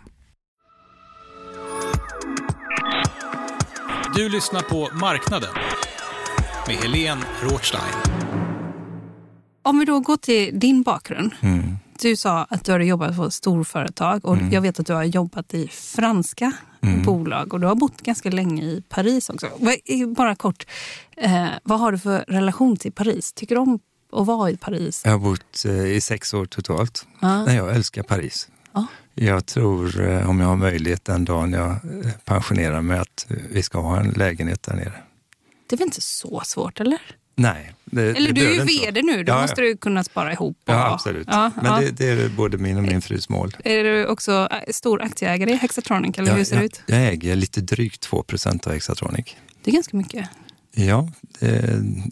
Du lyssnar på Marknaden med Helene Rothstein. Om vi då går till din bakgrund. Mm. Du sa att du har jobbat på storföretag och mm. jag vet att du har jobbat i franska mm. bolag och du har bott ganska länge i Paris också. Bara kort, eh, vad har du för relation till Paris? Tycker du om att vara i Paris? Jag har bott eh, i sex år totalt. Ah. Nej, jag älskar Paris. Ah. Jag tror, eh, om jag har möjlighet den dagen jag eh, pensionerar mig, att vi ska ha en lägenhet där nere. Det är väl inte så svårt, eller? Nej. Det, eller det du är ju vd nu, då ja, måste du kunna spara ihop. Och, ja, absolut. Ja, Men ja. Det, det, är både min och min frus mål. Är du också stor aktieägare i Hexatronic, eller hur ser det ut? Jag äger lite drygt 2% av Hexatronic. Det är ganska mycket. Ja,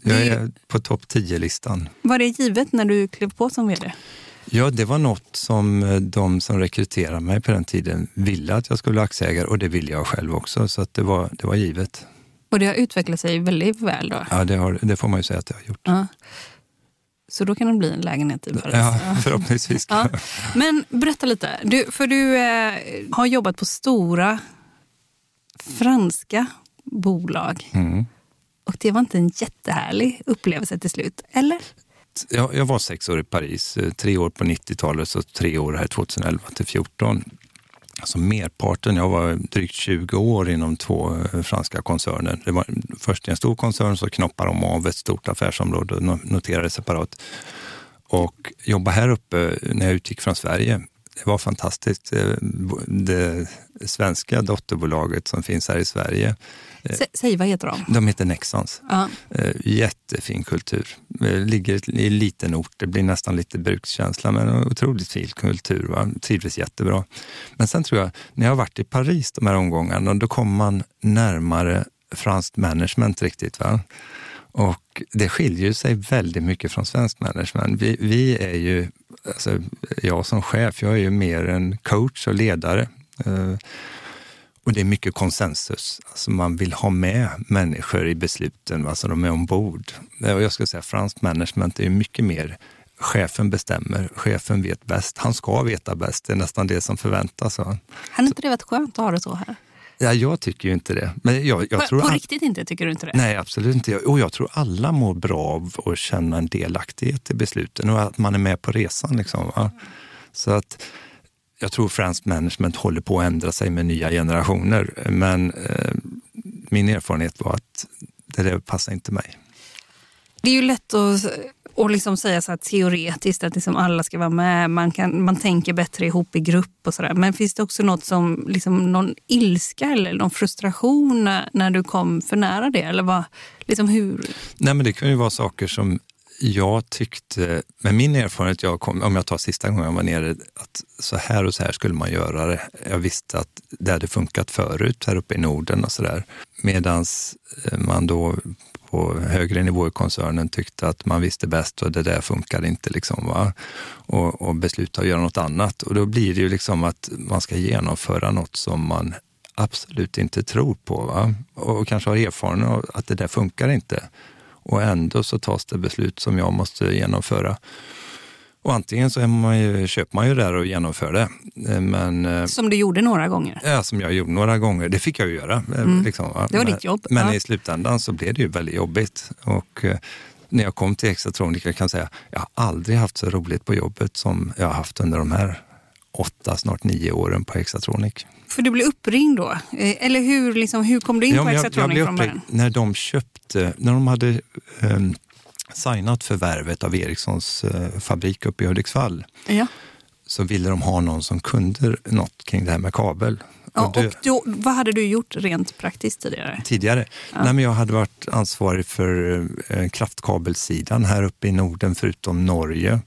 jag är på topp 10-listan. Var det givet när du klev på som vd? Ja, det var något som eh, de som rekryterade mig på den tiden ville att jag skulle vara aktieägare och det ville jag själv också, så att det, var, det var givet. Och det har utvecklat sig väldigt väl då? Ja, det, har, det får man ju säga att det har gjort. Ja. Så då kan det bli en lägenhet i Paris? Ja, förhoppningsvis. ja. Men berätta lite, du, för du eh, har jobbat på stora franska bolag. Mm. Och det var inte en jättehärlig upplevelse till slut, eller? Jag, jag var sex år i Paris, eh, tre år på 90-talet och tre år här 2011 till 2014. Alltså merparten, jag var drygt 20 år inom två eh, franska koncerner. Det var först en stor koncern, så knoppade de av ett stort affärsområde och noterade separat. Och jobba här uppe eh, när jag utgick från Sverige, det var fantastiskt. Det svenska dotterbolaget som finns här i Sverige Säg, vad heter de? De heter Nexans. Uh -huh. Jättefin kultur. Eh, ligger i en liten ort, det blir nästan lite brukskänsla, men otroligt fin kultur. Va? Trivdes jättebra. Men sen tror jag, när jag har varit i Paris de här omgångarna, då kommer man närmare franskt management riktigt. Va? Och det skiljer sig väldigt mycket från svensk management. Vi, vi är ju, alltså, jag som chef, jag är ju mer en coach och ledare. Eh, och det är mycket konsensus. Alltså man vill ha med människor i besluten, alltså de är ombord. Och jag skulle säga fransk management är mycket mer chefen bestämmer, chefen vet bäst. Han ska veta bäst, det är nästan det som förväntas. Har inte det varit skönt att ha det så här? Ja, jag tycker ju inte det. Men jag, jag på, tror på all... riktigt inte, tycker du inte det? Nej, absolut inte. Och jag tror alla mår bra av att känna en delaktighet i besluten och att man är med på resan. Liksom? Så att jag tror fransk management håller på att ändra sig med nya generationer, men eh, min erfarenhet var att det där passar inte mig. Det är ju lätt att, att liksom säga så teoretiskt att liksom alla ska vara med. Man, kan, man tänker bättre ihop i grupp och sådär. Men finns det också något som, liksom någon ilska eller någon frustration när du kom för nära det? Eller vad, liksom hur? Nej, men det kan ju vara saker som jag tyckte, med min erfarenhet, jag kom, om jag tar sista gången jag var nere, att så här och så här skulle man göra det. Jag visste att det hade funkat förut här uppe i Norden och så där. Medan eh, man då på högre nivå i koncernen tyckte att man visste bäst och det där funkade inte. Liksom, va? Och, och beslutade att göra något annat. Och då blir det ju liksom att man ska genomföra något som man absolut inte tror på va? och kanske har erfarenhet av att det där funkar inte. Och ändå så tas det beslut som jag måste genomföra. Och antingen så man ju, köper man ju det där och genomför det. Eh, men, eh, som du gjorde några gånger? Ja, som jag gjorde några gånger. Det fick jag ju göra. Eh, Mm. Liksom? Det var men, ditt jobb. Men Ja. i slutändan så blev det ju väldigt jobbigt. Och när jag kom till Exatronica kan jag säga, jag har aldrig haft så roligt på jobbet som jag har haft under de här åtta, snart nio åren på Exatronic. För du blev uppringd då? Eh, Eller hur, liksom, hur kom du in Ja, på men jag, jag från början? när de köpte, när de hade um, signat förvärvet av Ericssons eh, fabrik uppe i Hudiksvall Ja. så ville de ha någon som kunde något kring det här med kabel. Ja, Och det- och då, vad hade du gjort rent praktiskt tidigare? tidigare. Nej, men jag hade varit ansvarig för eh, kraftkabelsidan här uppe i Norden förutom Norge.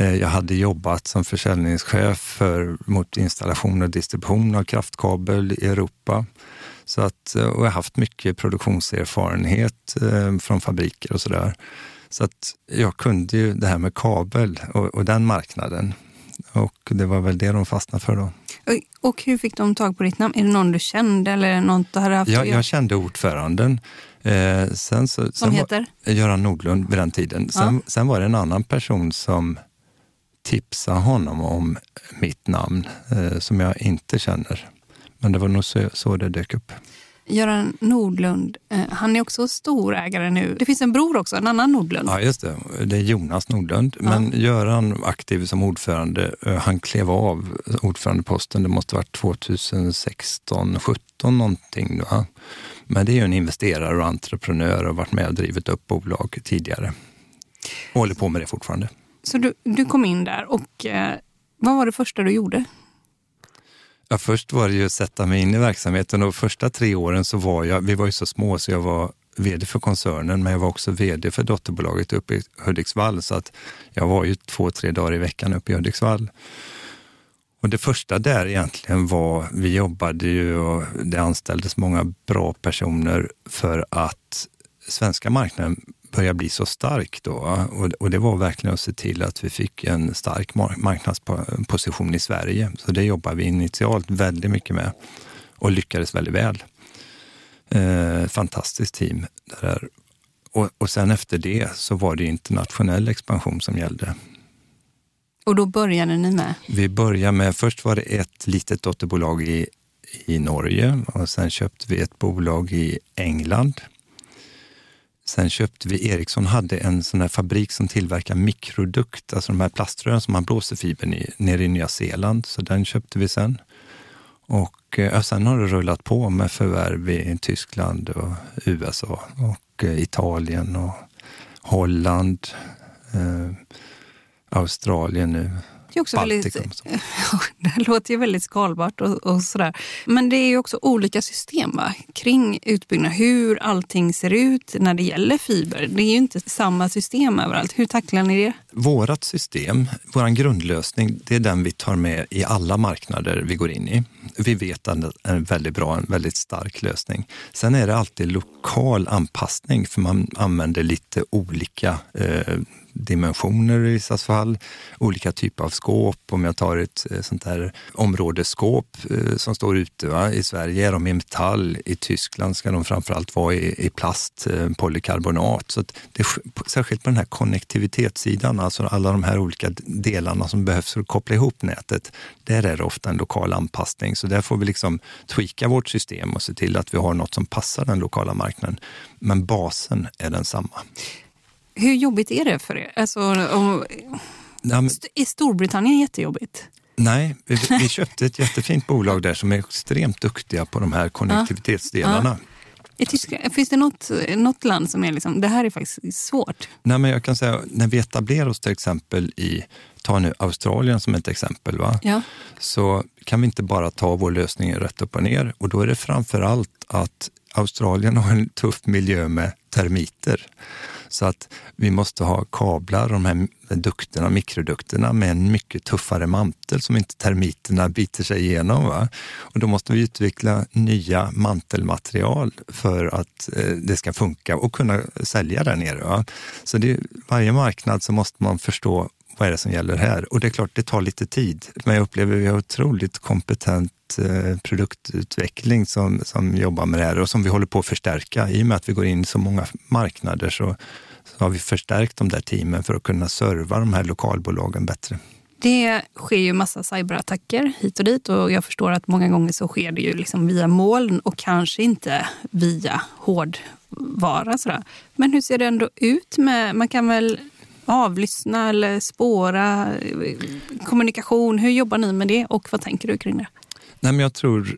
Eh, jag hade jobbat som försäljningschef för, mot installation och distribution av kraftkabel i Europa. Så att, eh, och jag har haft mycket produktionserfarenhet eh, från fabriker och sådär. Så att jag kunde ju det här med kabel och, och den marknaden. Och det var väl det de fastnade för då. Och- hur fick de tag på ditt namn? Är det någon du kände eller något du hade haft Jag, jag kände ordföranden. Eh, sen så, sen Som var- heter? Göran Nordlund vid den tiden. Sen, sen var det en annan person som tipsade honom om mitt namn eh, som jag inte känner. Men det var nog så, så det dök upp. Göran Nordlund, eh, han är också storägare nu. Det finns en bror också, en annan Nordlund. Ja, just det. Det är Jonas Nordlund. Men Göran aktiv som ordförande, eh, han klev av ordförandeposten. Det måste ha varit 2016, 17 någonting. Va? Men det är ju en investerare och entreprenör och varit med och drivit upp bolag tidigare. Och håller på med det fortfarande. Så du, du kom in där och eh, vad var det första du gjorde? Ja, först var det ju att sätta mig in i verksamheten och första tre åren så var jag, vi var ju så små så jag var vd för koncernen men jag var också vd för dotterbolaget uppe i Hudiksvall så att jag var ju två, tre dagar i veckan uppe i Hudiksvall. Och det första där egentligen var, vi jobbade ju och det anställdes många bra personer för att svenska marknaden började bli så stark då. Och, och det var verkligen att se till att vi fick en stark mar- marknadsposition i Sverige. Så det jobbade vi initialt väldigt mycket med och lyckades väldigt väl. Eh, fantastiskt team. Det där. Och, och sen efter det så var det internationell expansion som gällde. Och då började ni med? Vi började med, först var det ett litet dotterbolag i, i Norge och sen köpte vi ett bolag i England. Sen köpte vi, Ericsson hade en sån här fabrik som tillverkar mikrodukt, alltså de här plaströren som man blåser fibern i, nere i Nya Zeeland. Så den köpte vi sen. Och eh, sen har det rullat på med förvärv i Tyskland och USA och eh, Italien och Holland, eh, Australien nu. Det, är också Baltikum. väldigt, det låter ju väldigt skalbart och, och sådär. Men det är ju också olika system va? kring utbyggnad. Hur allting ser ut när det gäller fiber. Det är ju inte samma system överallt. Hur tacklar ni det? Vårat system, vår grundlösning, det är den vi tar med i alla marknader vi går in i. Vi vet att det är en väldigt bra, en väldigt stark lösning. Sen är det alltid lokal anpassning för man använder lite olika eh, dimensioner i vissa fall, olika typer av skåp. Om jag tar ett eh, sånt här områdesskåp eh, som står ute. Va? I Sverige är de i metall, i Tyskland ska de framförallt vara i, i plast, eh, polykarbonat. Så att det, särskilt på den här konnektivitetssidan, alltså alla de här olika delarna som behövs för att koppla ihop nätet, där är det ofta en lokal anpassning. Så där får vi liksom tweaka vårt system och se till att vi har något som passar den lokala marknaden. Men basen är densamma. Hur jobbigt är det för er? Alltså, om, Ja, men- är Storbritannien jättejobbigt? Nej, vi, vi köpte ett jättefint bolag där som är extremt duktiga på de här konnektivitetsdelarna. I Tyskland, finns det något, något land som är liksom, det här är faktiskt svårt? Nej, men jag kan säga, när vi etablerar oss till exempel i, ta nu Australien som ett exempel, va? Ja. så kan vi inte bara ta vår lösning rätt upp och ner. Och då är det framför allt att Australien har en tuff miljö med termiter. Så att vi måste ha kablar, de här dukterna, mikrodukterna med en mycket tuffare mantel som inte termiterna biter sig igenom. Va? Och då måste vi utveckla nya mantelmaterial för att eh, det ska funka och kunna sälja där nere. Va? Så det, varje marknad så måste man förstå vad är det som gäller här? Och det är klart, det tar lite tid, men jag upplever att vi har otroligt kompetent eh, produktutveckling som, som jobbar med det här och som vi håller på att förstärka. I och med att vi går in i så många marknader så, så har vi förstärkt de där teamen för att kunna serva de här lokalbolagen bättre. Det sker ju massa cyberattacker hit och dit och jag förstår att många gånger så sker det ju liksom via moln och kanske inte via hårdvara. Sådär. Men hur ser det ändå ut? med, Man kan väl avlyssna eller spåra eh, kommunikation. Hur jobbar ni med det och vad tänker du kring det? Nej, men jag tror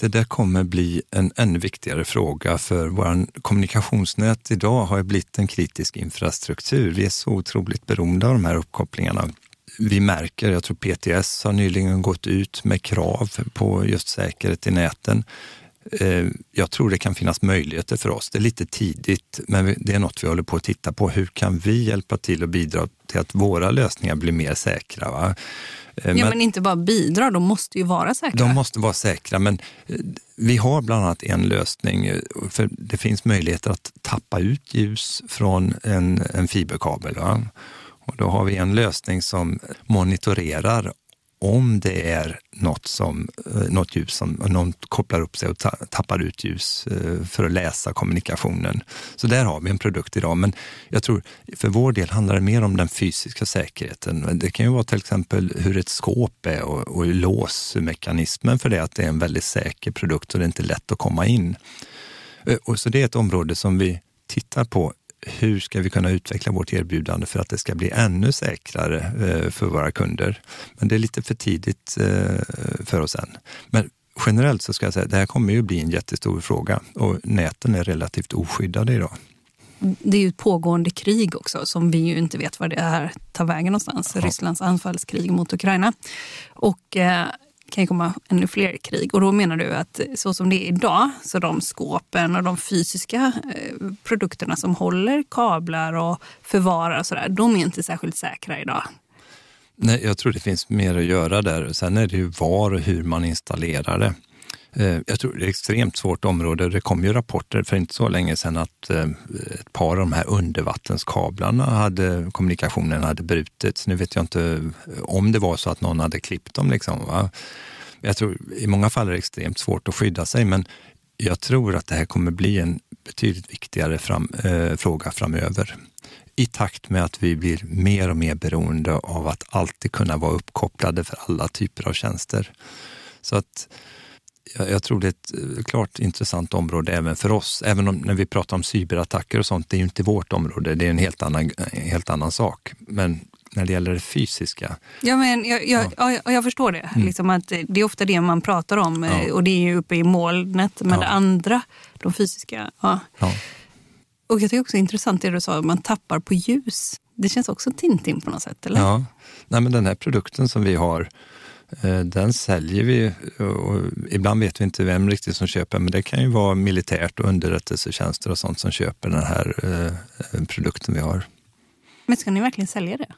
det där kommer bli en ännu viktigare fråga för vår kommunikationsnät idag har blivit en kritisk infrastruktur. Vi är så otroligt beroende av de här uppkopplingarna vi märker, jag tror PTS har nyligen gått ut med krav på just säkerhet i näten. Eh, jag tror det kan finnas möjligheter för oss. Det är lite tidigt, men det är något vi håller på att titta på. Hur kan vi hjälpa till och bidra till att våra lösningar blir mer säkra? Va? Eh, men, ja, men inte bara bidra, de måste ju vara säkra. De måste vara säkra, men eh, vi har bland annat en lösning. För det finns möjligheter att tappa ut ljus från en, en fiberkabel. Va? Och då har vi en lösning som monitorerar om det är något, som, eh, något ljus som någon kopplar upp sig och tappar ut ljus eh, för att läsa kommunikationen. Så där har vi en produkt idag. Men jag tror för vår del handlar det mer om den fysiska säkerheten. Det kan ju vara till exempel hur ett skåp är och, och låsmekanismen för det, att det är en väldigt säker produkt och det är inte lätt att komma in. Eh, och så det är ett område som vi tittar på hur ska vi kunna utveckla vårt erbjudande för att det ska bli ännu säkrare eh, för våra kunder? Men det är lite för tidigt eh, för oss än. Men generellt så ska jag säga det här kommer ju bli en jättestor fråga och näten är relativt oskyddade idag. Det är ju ett pågående krig också som vi ju inte vet var det här tar vägen någonstans. Ja. Rysslands anfallskrig mot Ukraina. Och eh, kan ju komma ännu fler krig. Och då menar du att så som det är idag, så de skåpen och de fysiska eh, produkterna som håller kablar och förvarar och sådär, de är inte särskilt säkra idag. Nej, jag tror det finns mer att göra där. Sen är det ju var och hur man installerar det. Eh, jag tror det är ett extremt svårt område. Det kom ju rapporter för inte så länge sedan att eh, ett par av de här undervattenskablarna hade, kommunikationen hade brutits. Nu vet jag inte eh, om det var så att någon hade klippt dem. Liksom, va? Jag tror i många fall är det extremt svårt att skydda sig, men jag tror att det här kommer bli en betydligt viktigare fram, eh, fråga framöver. I takt med att vi blir mer och mer beroende av att alltid kunna vara uppkopplade för alla typer av tjänster. Så att jag, jag, tror det är ett eh, klart intressant område även för oss. Även om när vi pratar om cyberattacker och sånt, det är ju inte vårt område, det är en helt annan, en helt annan sak. Men när det gäller det fysiska. Ja, men jag, jag, ja. jag förstår det. Mm. Liksom att det är ofta det man pratar om ja. Eh, och det är ju uppe i molnet. Men ja. det andra, de fysiska. Ja. Och jag tycker också det är intressant det du sa, man tappar på ljus. Det känns också Tintin på något sätt, eller? Ja, Nej, men den här produkten som vi har Eh, den säljer vi och ibland vet vi inte vem riktigt som köper, men det kan ju vara militärt och underrättelsetjänster och sånt som köper den här eh, produkten vi har. Men ska ni verkligen sälja det?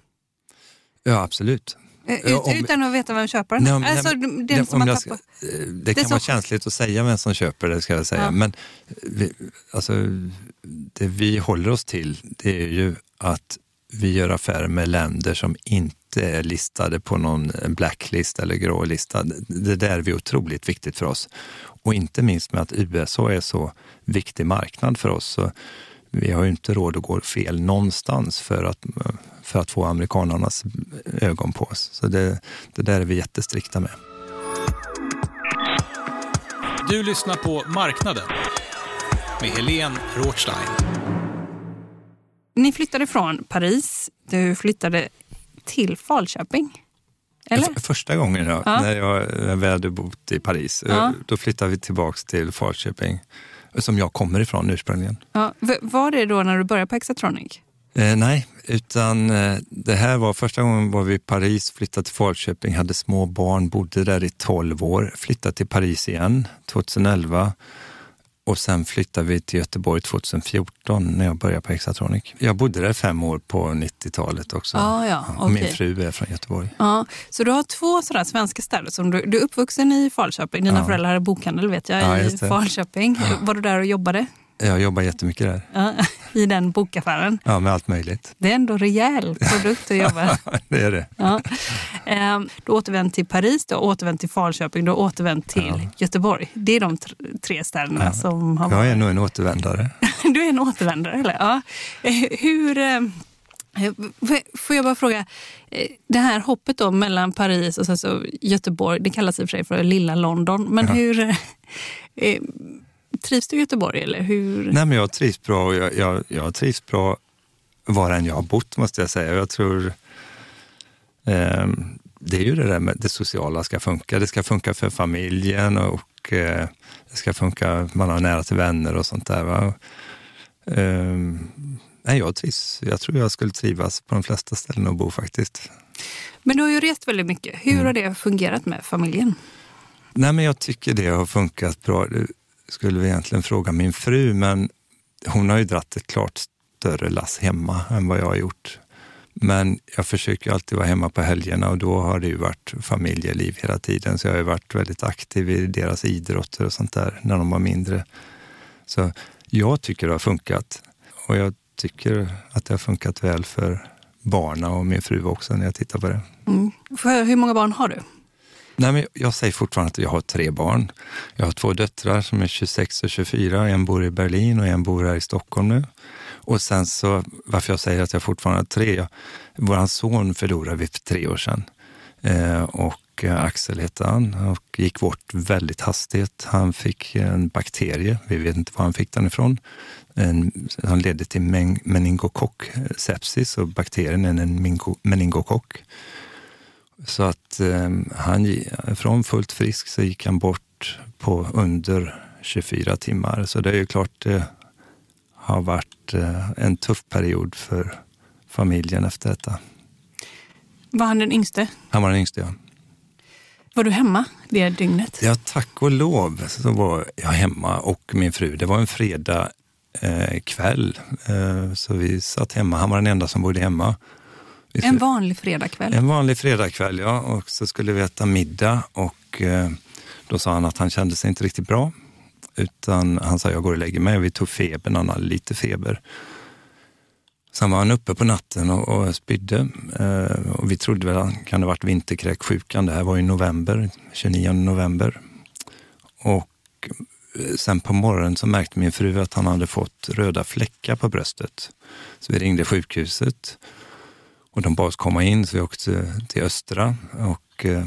Ja, absolut. Eh, ut, om, utan att veta vem köparen? Nej, alltså, den det, som man tappar. Ska, det, det kan vara känsligt att säga vem som köper det, ska jag säga. Ja. Men vi, alltså, det vi håller oss till, det är ju att vi gör affärer med länder som inte är listade på någon blacklist eller grå lista. Det där är otroligt viktigt för oss. Och inte minst med att USA är så viktig marknad för oss. Så vi har ju inte råd att gå fel någonstans för att, för att få amerikanernas ögon på oss. Så det, det där är vi jättestrikta med. Du lyssnar på Marknaden med Helene Rothstein. Ni flyttade från Paris, du flyttade till Falköping. Eller? Första gången ja, ja. när jag väl hade bott i Paris. Ja. Då flyttade vi tillbaka till Falköping, som jag kommer ifrån ursprungligen. Ja. Var det då när du började på Exatronic? Eh, nej, utan eh, det här var första gången var vi i Paris, flyttade till Falköping, hade små barn, bodde där i 12 år, flyttade till Paris igen 2011 och sen flyttade vi till Göteborg 2014 när jag började på Exatronic. Jag bodde där fem år på 90-talet också. Ah, ja, okay. Min fru är från Göteborg. Ah, så du har två sådär svenska städer. Som du, du är uppvuxen i Falköping. Dina ah. föräldrar hade bokhandel vet jag, ja, i Falköping. Var du där och jobbade? Jag jobbar jättemycket där. Ja, I den bokaffären. Ja, med allt möjligt. Det är ändå rejäl produkt att jobba. det är det. Ja. Ehm, Du återvänt till Paris, du har återvänt till Falköping, du har återvänt till Ja. Göteborg. Det är de tr- tre städerna Ja. som har Jag är nog en återvändare. Du är en återvändare, eller? Ja. Eh, Hur... eh, f- Får jag bara fråga, eh, det här hoppet då mellan Paris och så Göteborg, det kallas i och för sig för lilla London, men hur... eh, eh, Trivs du i Göteborg eller hur? Nej, men jag trivs bra och jag, jag, jag trivs bra var än jag har bott, måste jag säga. Jag tror... ehm, det är ju det där med det sociala ska funka. Det ska funka för familjen och eh, det ska funka, man har nära till vänner och sånt där. Va? Ehm, nej, jag trivs. Jag tror jag skulle trivas på de flesta ställen att bo faktiskt. Men du har ju rest väldigt mycket. Hur Mm. har det fungerat med familjen? Nej, men jag tycker det har funkat bra. Det skulle vi egentligen fråga min fru, men hon har ju dratt ett klart större lass hemma än vad jag har gjort. Men jag försöker alltid vara hemma på helgerna och då har det ju varit familjeliv hela tiden. Så jag har ju varit väldigt aktiv i deras idrotter och sånt där när de var mindre. Så jag tycker det har funkat. Och jag tycker att det har funkat väl för barna och min fru också när jag tittar på det. Mm. För hur många barn har du? Nej, men jag säger fortfarande att jag har tre barn. Jag har två döttrar som är 26 och 24. En bor i Berlin och en bor här i Stockholm nu. Och sen så, varför jag säger att jag fortfarande har tre, vår son förlorade vi för tre år sedan. Eh, och eh, Axel hette han och gick bort väldigt hastigt. Han fick en bakterie, vi vet inte var han fick den ifrån. En, han ledde till men, meningokock sepsis och bakterien är en meningokock. Så att eh, han, från fullt frisk så gick han bort på under 24 timmar. Så det är ju klart det har varit eh, en tuff period för familjen efter detta. Var han den yngste? Han var den yngste, ja. Var du hemma det dygnet? Ja, tack och lov så var jag hemma och min fru. Det var en fredag eh, kväll, eh, så vi satt hemma. Han var den enda som bodde hemma. En vanlig fredagkväll? En vanlig fredagkväll, ja. Och så skulle vi äta middag och eh, då sa han att han kände sig inte riktigt bra. Utan han sa, jag går och lägger mig. Vi tog febern, han hade lite feber. Sen var han uppe på natten och, och spydde. Eh, och vi trodde väl kan ha varit vinterkräksjukan. Det här var i november, 29 november. Och eh, sen på morgonen så märkte min fru att han hade fått röda fläckar på bröstet. Så vi ringde sjukhuset. Och de bad oss komma in, så vi åkte till Östra och eh,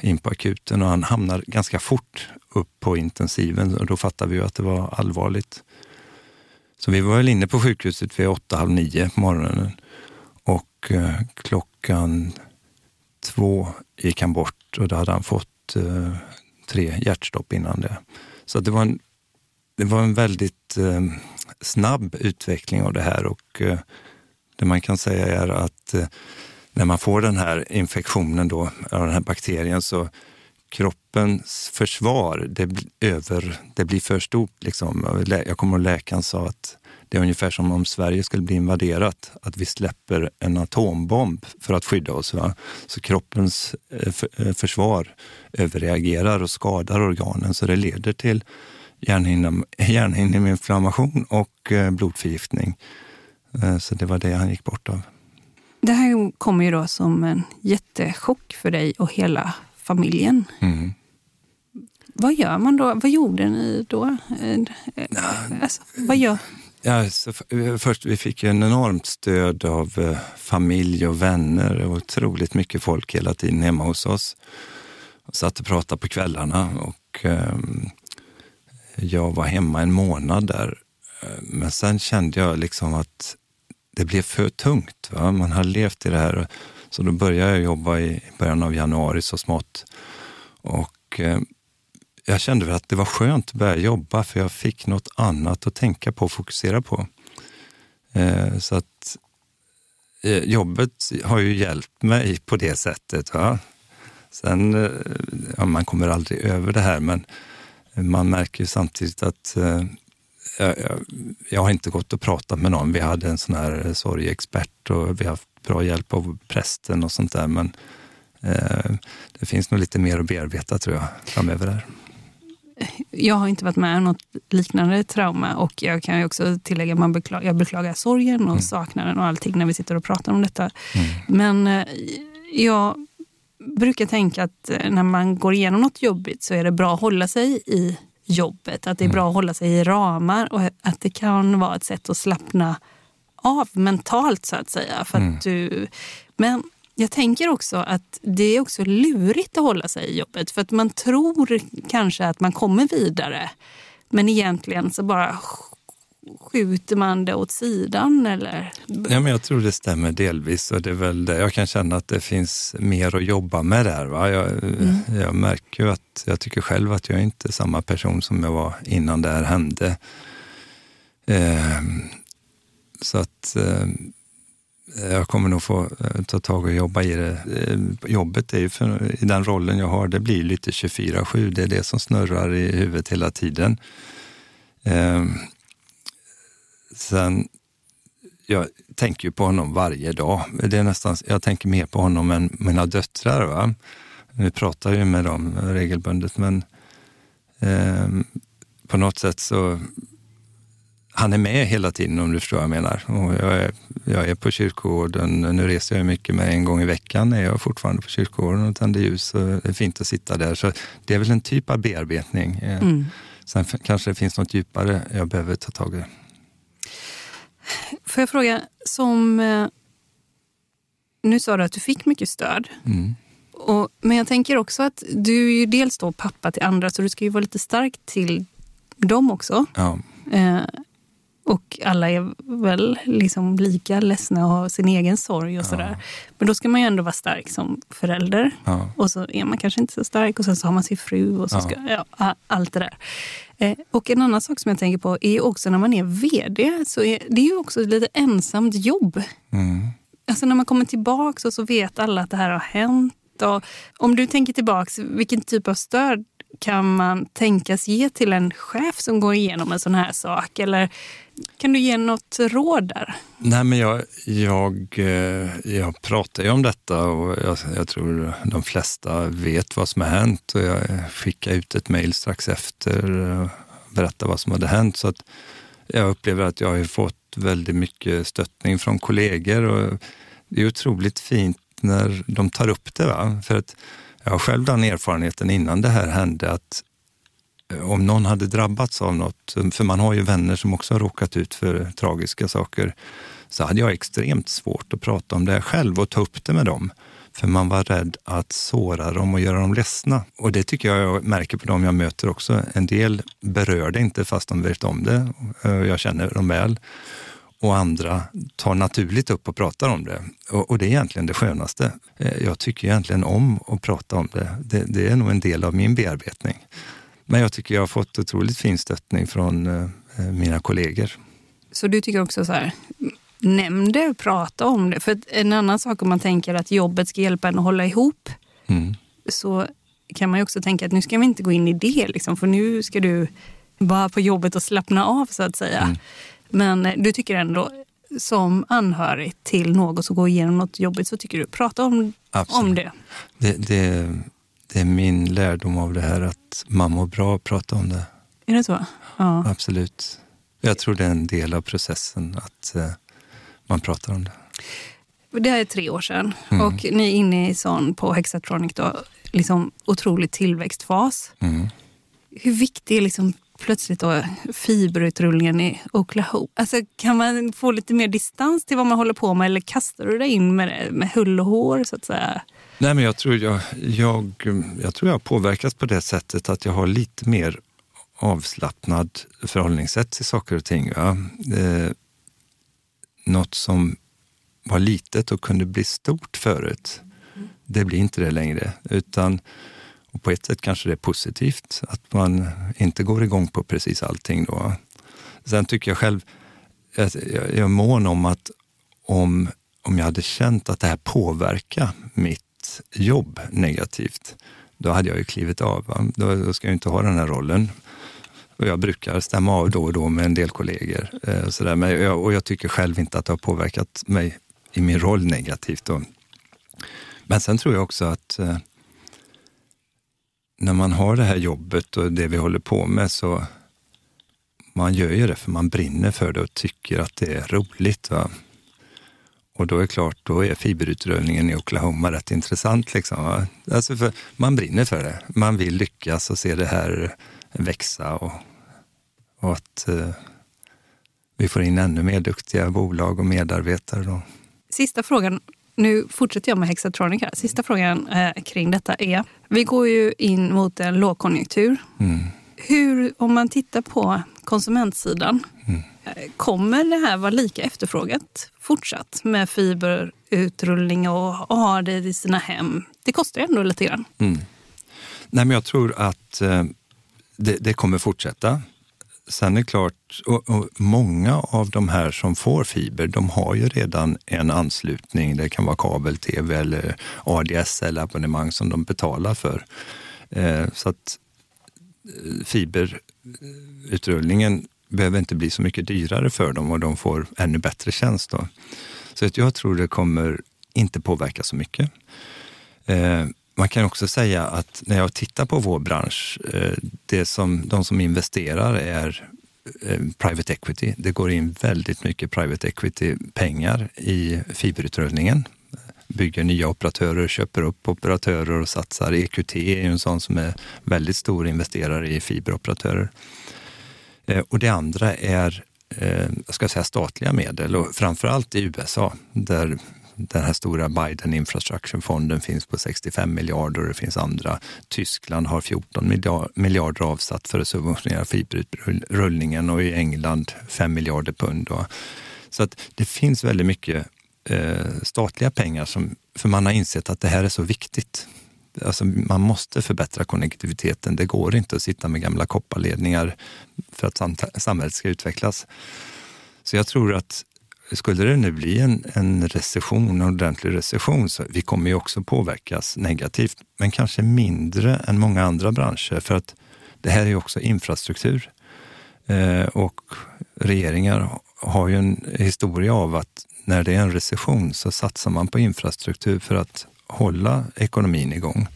in på akuten och han hamnade ganska fort upp på intensiven och då fattade vi ju att det var allvarligt. Så vi var väl inne på sjukhuset vid åtta, halv nio på morgonen och eh, klockan två gick han bort och då hade han fått eh, tre hjärtstopp innan det. Så det var en, det var en väldigt eh, snabb utveckling av det här och eh, det man kan säga är att eh, när man får den här infektionen då, av den här bakterien så kroppens försvar, det, över, det blir för stort. Liksom. Jag kommer ihåg läkaren sa att det är ungefär som om Sverige skulle bli invaderat, att vi släpper en atombomb för att skydda oss. Va? Så kroppens eh, eh, försvar överreagerar och skadar organen så det leder till hjärnhinneinflammation och blodförgiftning. Eh, Så det var det han gick bort av. Det här kommer ju då som en jättechock för dig och hela familjen. Mm. Vad gör man då? Vad gjorde ni då? Eh, Alltså, vad gör... Ja, så eh, först, vi fick ju en enormt stöd av familj och vänner och otroligt mycket folk hela tiden hemma hos oss. Satt och pratade på kvällarna och ehm, jag var hemma en månad där. Men sen kände jag liksom att det blev för tungt. Va? Man har levt i det här. Så då började jag jobba i början av januari så smått. Och eh, jag kände väl att det var skönt att börja jobba för jag fick något annat att tänka på och fokusera på. Eh, så att eh, jobbet har ju hjälpt mig på det sättet. Va? Sen, eh, ja, man kommer aldrig över det här, men man märker ju samtidigt att eh, jag, jag, jag har inte gått och pratat med någon. Vi hade en sån här sorgexpert och vi har haft bra hjälp av prästen och sånt där, men eh, det finns nog lite mer att bearbeta tror jag framöver. Där. jag har inte varit med om något liknande trauma och jag kan ju också tillägga att beklagar, jag beklagar sorgen och mm. saknaden och allting när vi sitter och pratar om detta. Mm. Men eh, jag brukar tänka att eh, när man går igenom något jobbigt så är det bra att hålla sig i jobbet. Att det är bra att hålla sig i ramar och att det kan vara ett sätt att slappna av mentalt så att säga. För att mm. du, men jag tänker också att det är också lurigt att hålla sig i jobbet. För att man tror kanske att man kommer vidare. Men egentligen så bara skjuter man det åt sidan eller? Ja, men jag tror det stämmer delvis och det är väl det. Jag kan känna att det finns mer att jobba med där. Va? Jag, mm. jag märker ju att jag tycker själv att jag inte är samma person som jag var innan det här hände. Eh, så att eh, jag kommer nog få eh, ta tag och jobba i det. Eh, jobbet är ju för, i den rollen jag har, det blir lite 24-7. Det är det som snurrar i huvudet hela tiden. Eh, sen, jag tänker ju på honom varje dag. Det är nästan, jag tänker mer på honom än mina döttrar. Va? Vi pratar ju med dem regelbundet, men eh, på något sätt så han är med hela tiden om du förstår vad jag menar. Och jag, är, jag är på kyrkogården, nu reser jag mycket med en gång i veckan är jag fortfarande på kyrkogården och tänder ljus och det är fint att sitta där. Så det är väl en typ av bearbetning. Eh, mm. Sen kanske det finns något djupare jag behöver ta tag i. Får jag fråga, som... Eh, nu sa du att du fick mycket stöd. Mm. Och, men jag tänker också att du är ju dels då pappa till andra, så du ska ju vara lite stark till dem också. Ja. Eh, och alla är väl liksom lika ledsna och har sin egen sorg och sådär. Ja. Men då ska man ju ändå vara stark som förälder. Ja. Och så är man kanske inte så stark och sen så har man sin fru och så ska, ja, allt det där. Eh, och en annan sak som jag tänker på är också när man är VD så är det ju också ett lite ensamt jobb. Mm. Alltså när man kommer tillbaka och så vet alla att det här har hänt. Och om du tänker tillbaks, vilken typ av stöd kan man tänkas ge till en chef som går igenom en sån här sak? Eller kan du ge något råd där? Nej, men jag, jag, eh, jag pratar ju om detta och jag, jag, tror de flesta vet vad som har hänt. Och jag skickade ut ett mejl strax efter och berättade vad som hade hänt. Så att jag upplever att jag har fått väldigt mycket stöttning från kollegor och det är otroligt fint när de tar upp det. Va? För att jag har själv den erfarenheten innan det här hände att Eh, om någon hade drabbats av något, eh, för man har ju vänner som också har råkat ut för tragiska saker, så hade jag extremt svårt att prata om det själv och ta upp det med dem. För man var rädd att såra dem och göra dem ledsna. Och det tycker jag jag märker på dem jag möter också. En del berör det inte fast de vet om det. Eh, jag känner dem väl och andra tar naturligt upp och pratar om det. Och, och, det är egentligen det skönaste. Jag tycker egentligen om att prata om det. det. det. är nog en del av min bearbetning. Men jag tycker jag har fått otroligt fin stöttning från eh, eh mina kollegor. Så du tycker också så här, nämn det, prata om det. För en annan sak om man tänker att jobbet ska hjälpa en att hålla ihop, mm. så kan man ju också tänka att nu ska vi inte gå in i det, liksom, för nu ska du vara på jobbet och slappna av så att säga. Mm. Men eh, du tycker ändå, som anhörig till någon som går igenom något jobbigt, så tycker du prata om, om det. Det, det. Det är min lärdom av det här, att man mår bra att prata om det. Är det så? Ja. Absolut. Jag tror det är en del av processen, att uh, man pratar om det. Det här är tre år sedan mm. och ni är inne i sån på Hexatronic då, liksom otrolig tillväxtfas. Mm. Hur viktig är liksom plötsligt då fiberutrullningen i Oklahoma. Alltså, kan man få lite mer distans till vad man håller på med eller kastar du dig in med, med hull och hår så att säga? Nej, men jag tror jag, jag, jag tror jag har påverkats på det sättet att jag har lite mer avslappnad förhållningssätt till saker och ting. Ja. Eh, något som var litet och kunde bli stort förut, det blir inte det längre. Utan och på ett sätt kanske det är positivt att man inte går igång på precis allting. Då. Sen tycker jag själv, jag, jag är mån om att om, om jag hade känt att det här påverkar mitt jobb negativt, då hade jag ju klivit av. Då, då, ska jag inte ha den här rollen. Och jag brukar stämma av då och då med en del kollegor. Eh, så där. Men jag, och jag tycker själv inte att det har påverkat mig i min roll negativt. Då. Men sen tror jag också att eh, när man har det här jobbet och det vi håller på med så man gör ju det för man brinner för det och tycker att det är roligt. Va? Och då är klart, då är fiberutrullningen i Oklahoma rätt intressant. Liksom? Alltså för man brinner för det. Man vill lyckas och se det här växa och, och att eh, vi får in ännu mer duktiga bolag och medarbetare. Då. Sista frågan nu fortsätter jag med Hexatronic här. Sista frågan eh, kring detta är, vi går ju in mot en lågkonjunktur. Mm. Hur, om man tittar på konsumentsidan, mm. Eh, kommer det här vara lika efterfrågat fortsatt med fiberutrullning och, och ha det i sina hem? Det kostar ju ändå lite grann. Mm. Nej, men jag tror att eh, det, det kommer fortsätta. Sen är det klart, och, och, många av de här som får fiber, de har ju redan en anslutning. Det kan vara kabel-tv eller ADSL-abonnemang som de betalar för. Eh, så att eh, fiberutrullningen behöver inte bli så mycket dyrare för dem och de får ännu bättre tjänst. Då. Så att jag tror det kommer inte påverka så mycket. Eh, man kan också säga att när jag tittar på vår bransch, eh, det som, de som investerar är eh, private equity. Det går in väldigt mycket private equity-pengar i fiberutrullningen. Bygger nya operatörer, köper upp operatörer och satsar. EQT är en sån som är väldigt stor investerare i fiberoperatörer. Eh, och det andra är eh, jag ska säga statliga medel och framförallt i USA där den här stora Biden Infrastructure-fonden finns på 65 miljarder och det finns andra. Tyskland har 14 miljarder avsatt för att subventionera fiberutrullningen och i England 5 miljarder pund. Så att det finns väldigt mycket eh, statliga pengar, som, för man har insett att det här är så viktigt. Alltså, man måste förbättra konnektiviteten. Det går inte att sitta med gamla kopparledningar för att samhället ska utvecklas. Så jag tror att skulle det nu bli en, en recession, en ordentlig recession, så vi kommer ju också påverkas negativt, men kanske mindre än många andra branscher, för att det här är ju också infrastruktur. Eh, och regeringar har ju en historia av att när det är en recession så satsar man på infrastruktur för att hålla ekonomin igång.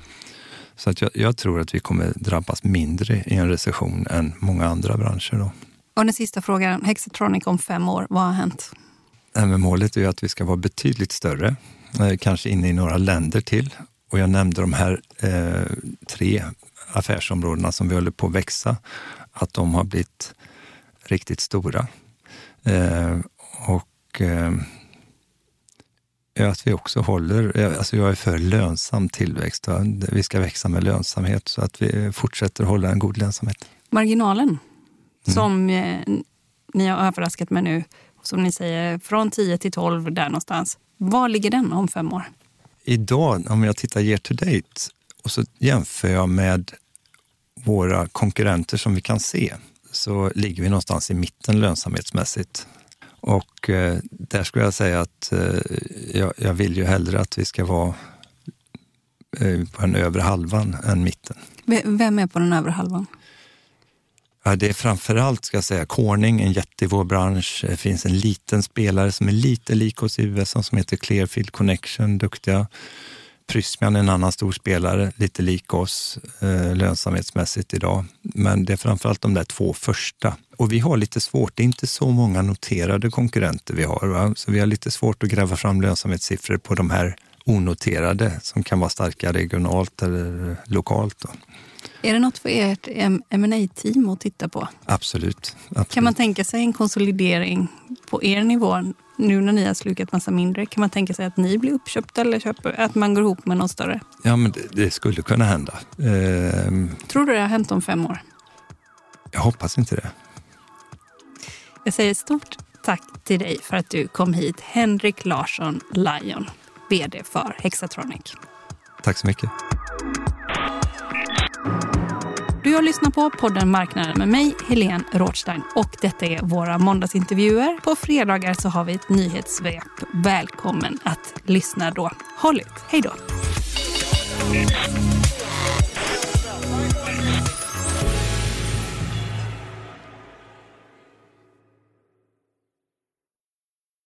Så att jag, jag tror att vi kommer drabbas mindre i en recession än många andra branscher. Då. Och den sista frågan, Hexatronic om fem år, vad har hänt? målet är att vi ska vara betydligt större, eh, kanske inne i några länder till. Och jag nämnde de här eh, tre affärsområdena som vi håller på att växa, att de har blivit riktigt stora. Eh, och eh, att vi också håller, eh, alltså jag är för lönsam tillväxt. Vi ska växa med lönsamhet så att vi fortsätter hålla en god lönsamhet. Marginalen, mm. som eh, ni har överraskat med nu, som ni säger, från 10 till 12 där någonstans. Var ligger den om fem år? Idag, om jag tittar year to date och så jämför jag med våra konkurrenter som vi kan se, så ligger vi någonstans i mitten lönsamhetsmässigt. Och eh, där skulle jag säga att eh, jag, jag, vill ju hellre att vi ska vara eh, på den övre halvan än mitten. Vem är på den övre halvan? Ja, det är framförallt, ska jag säga, Corning, en jätte i vår bransch. Det finns en liten spelare som är lite lik oss i USA som heter Clearfield Connection, duktiga. Prysmian är en annan stor spelare, lite lik oss eh, lönsamhetsmässigt idag. Men det är framförallt de där två första. Och vi har lite svårt, det är inte så många noterade konkurrenter vi har. Va? Så vi har lite svårt att gräva fram lönsamhetssiffror på de här onoterade som kan vara starka regionalt eller lokalt. Då. Är det något för ert ma team att titta på? Absolut, absolut. Kan man tänka sig en konsolidering på er nivå nu när ni har slukat massa mindre? Kan man tänka sig att ni blir uppköpta eller köper, att man går ihop med någon större? Ja, men det, det skulle kunna hända. Eh, Tror du det har hänt om fem år? Jag hoppas inte det. Jag säger stort tack till dig för att du kom hit, Henrik Larsson Lion, VD för Hexatronic. Tack så mycket. Du har lyssnat på podden Marknaden med mig, Helene Rådstein. Och detta är våra måndagsintervjuer. På fredagar så har vi ett nyhetssvep. Välkommen att lyssna då. Håll ut. Hej då!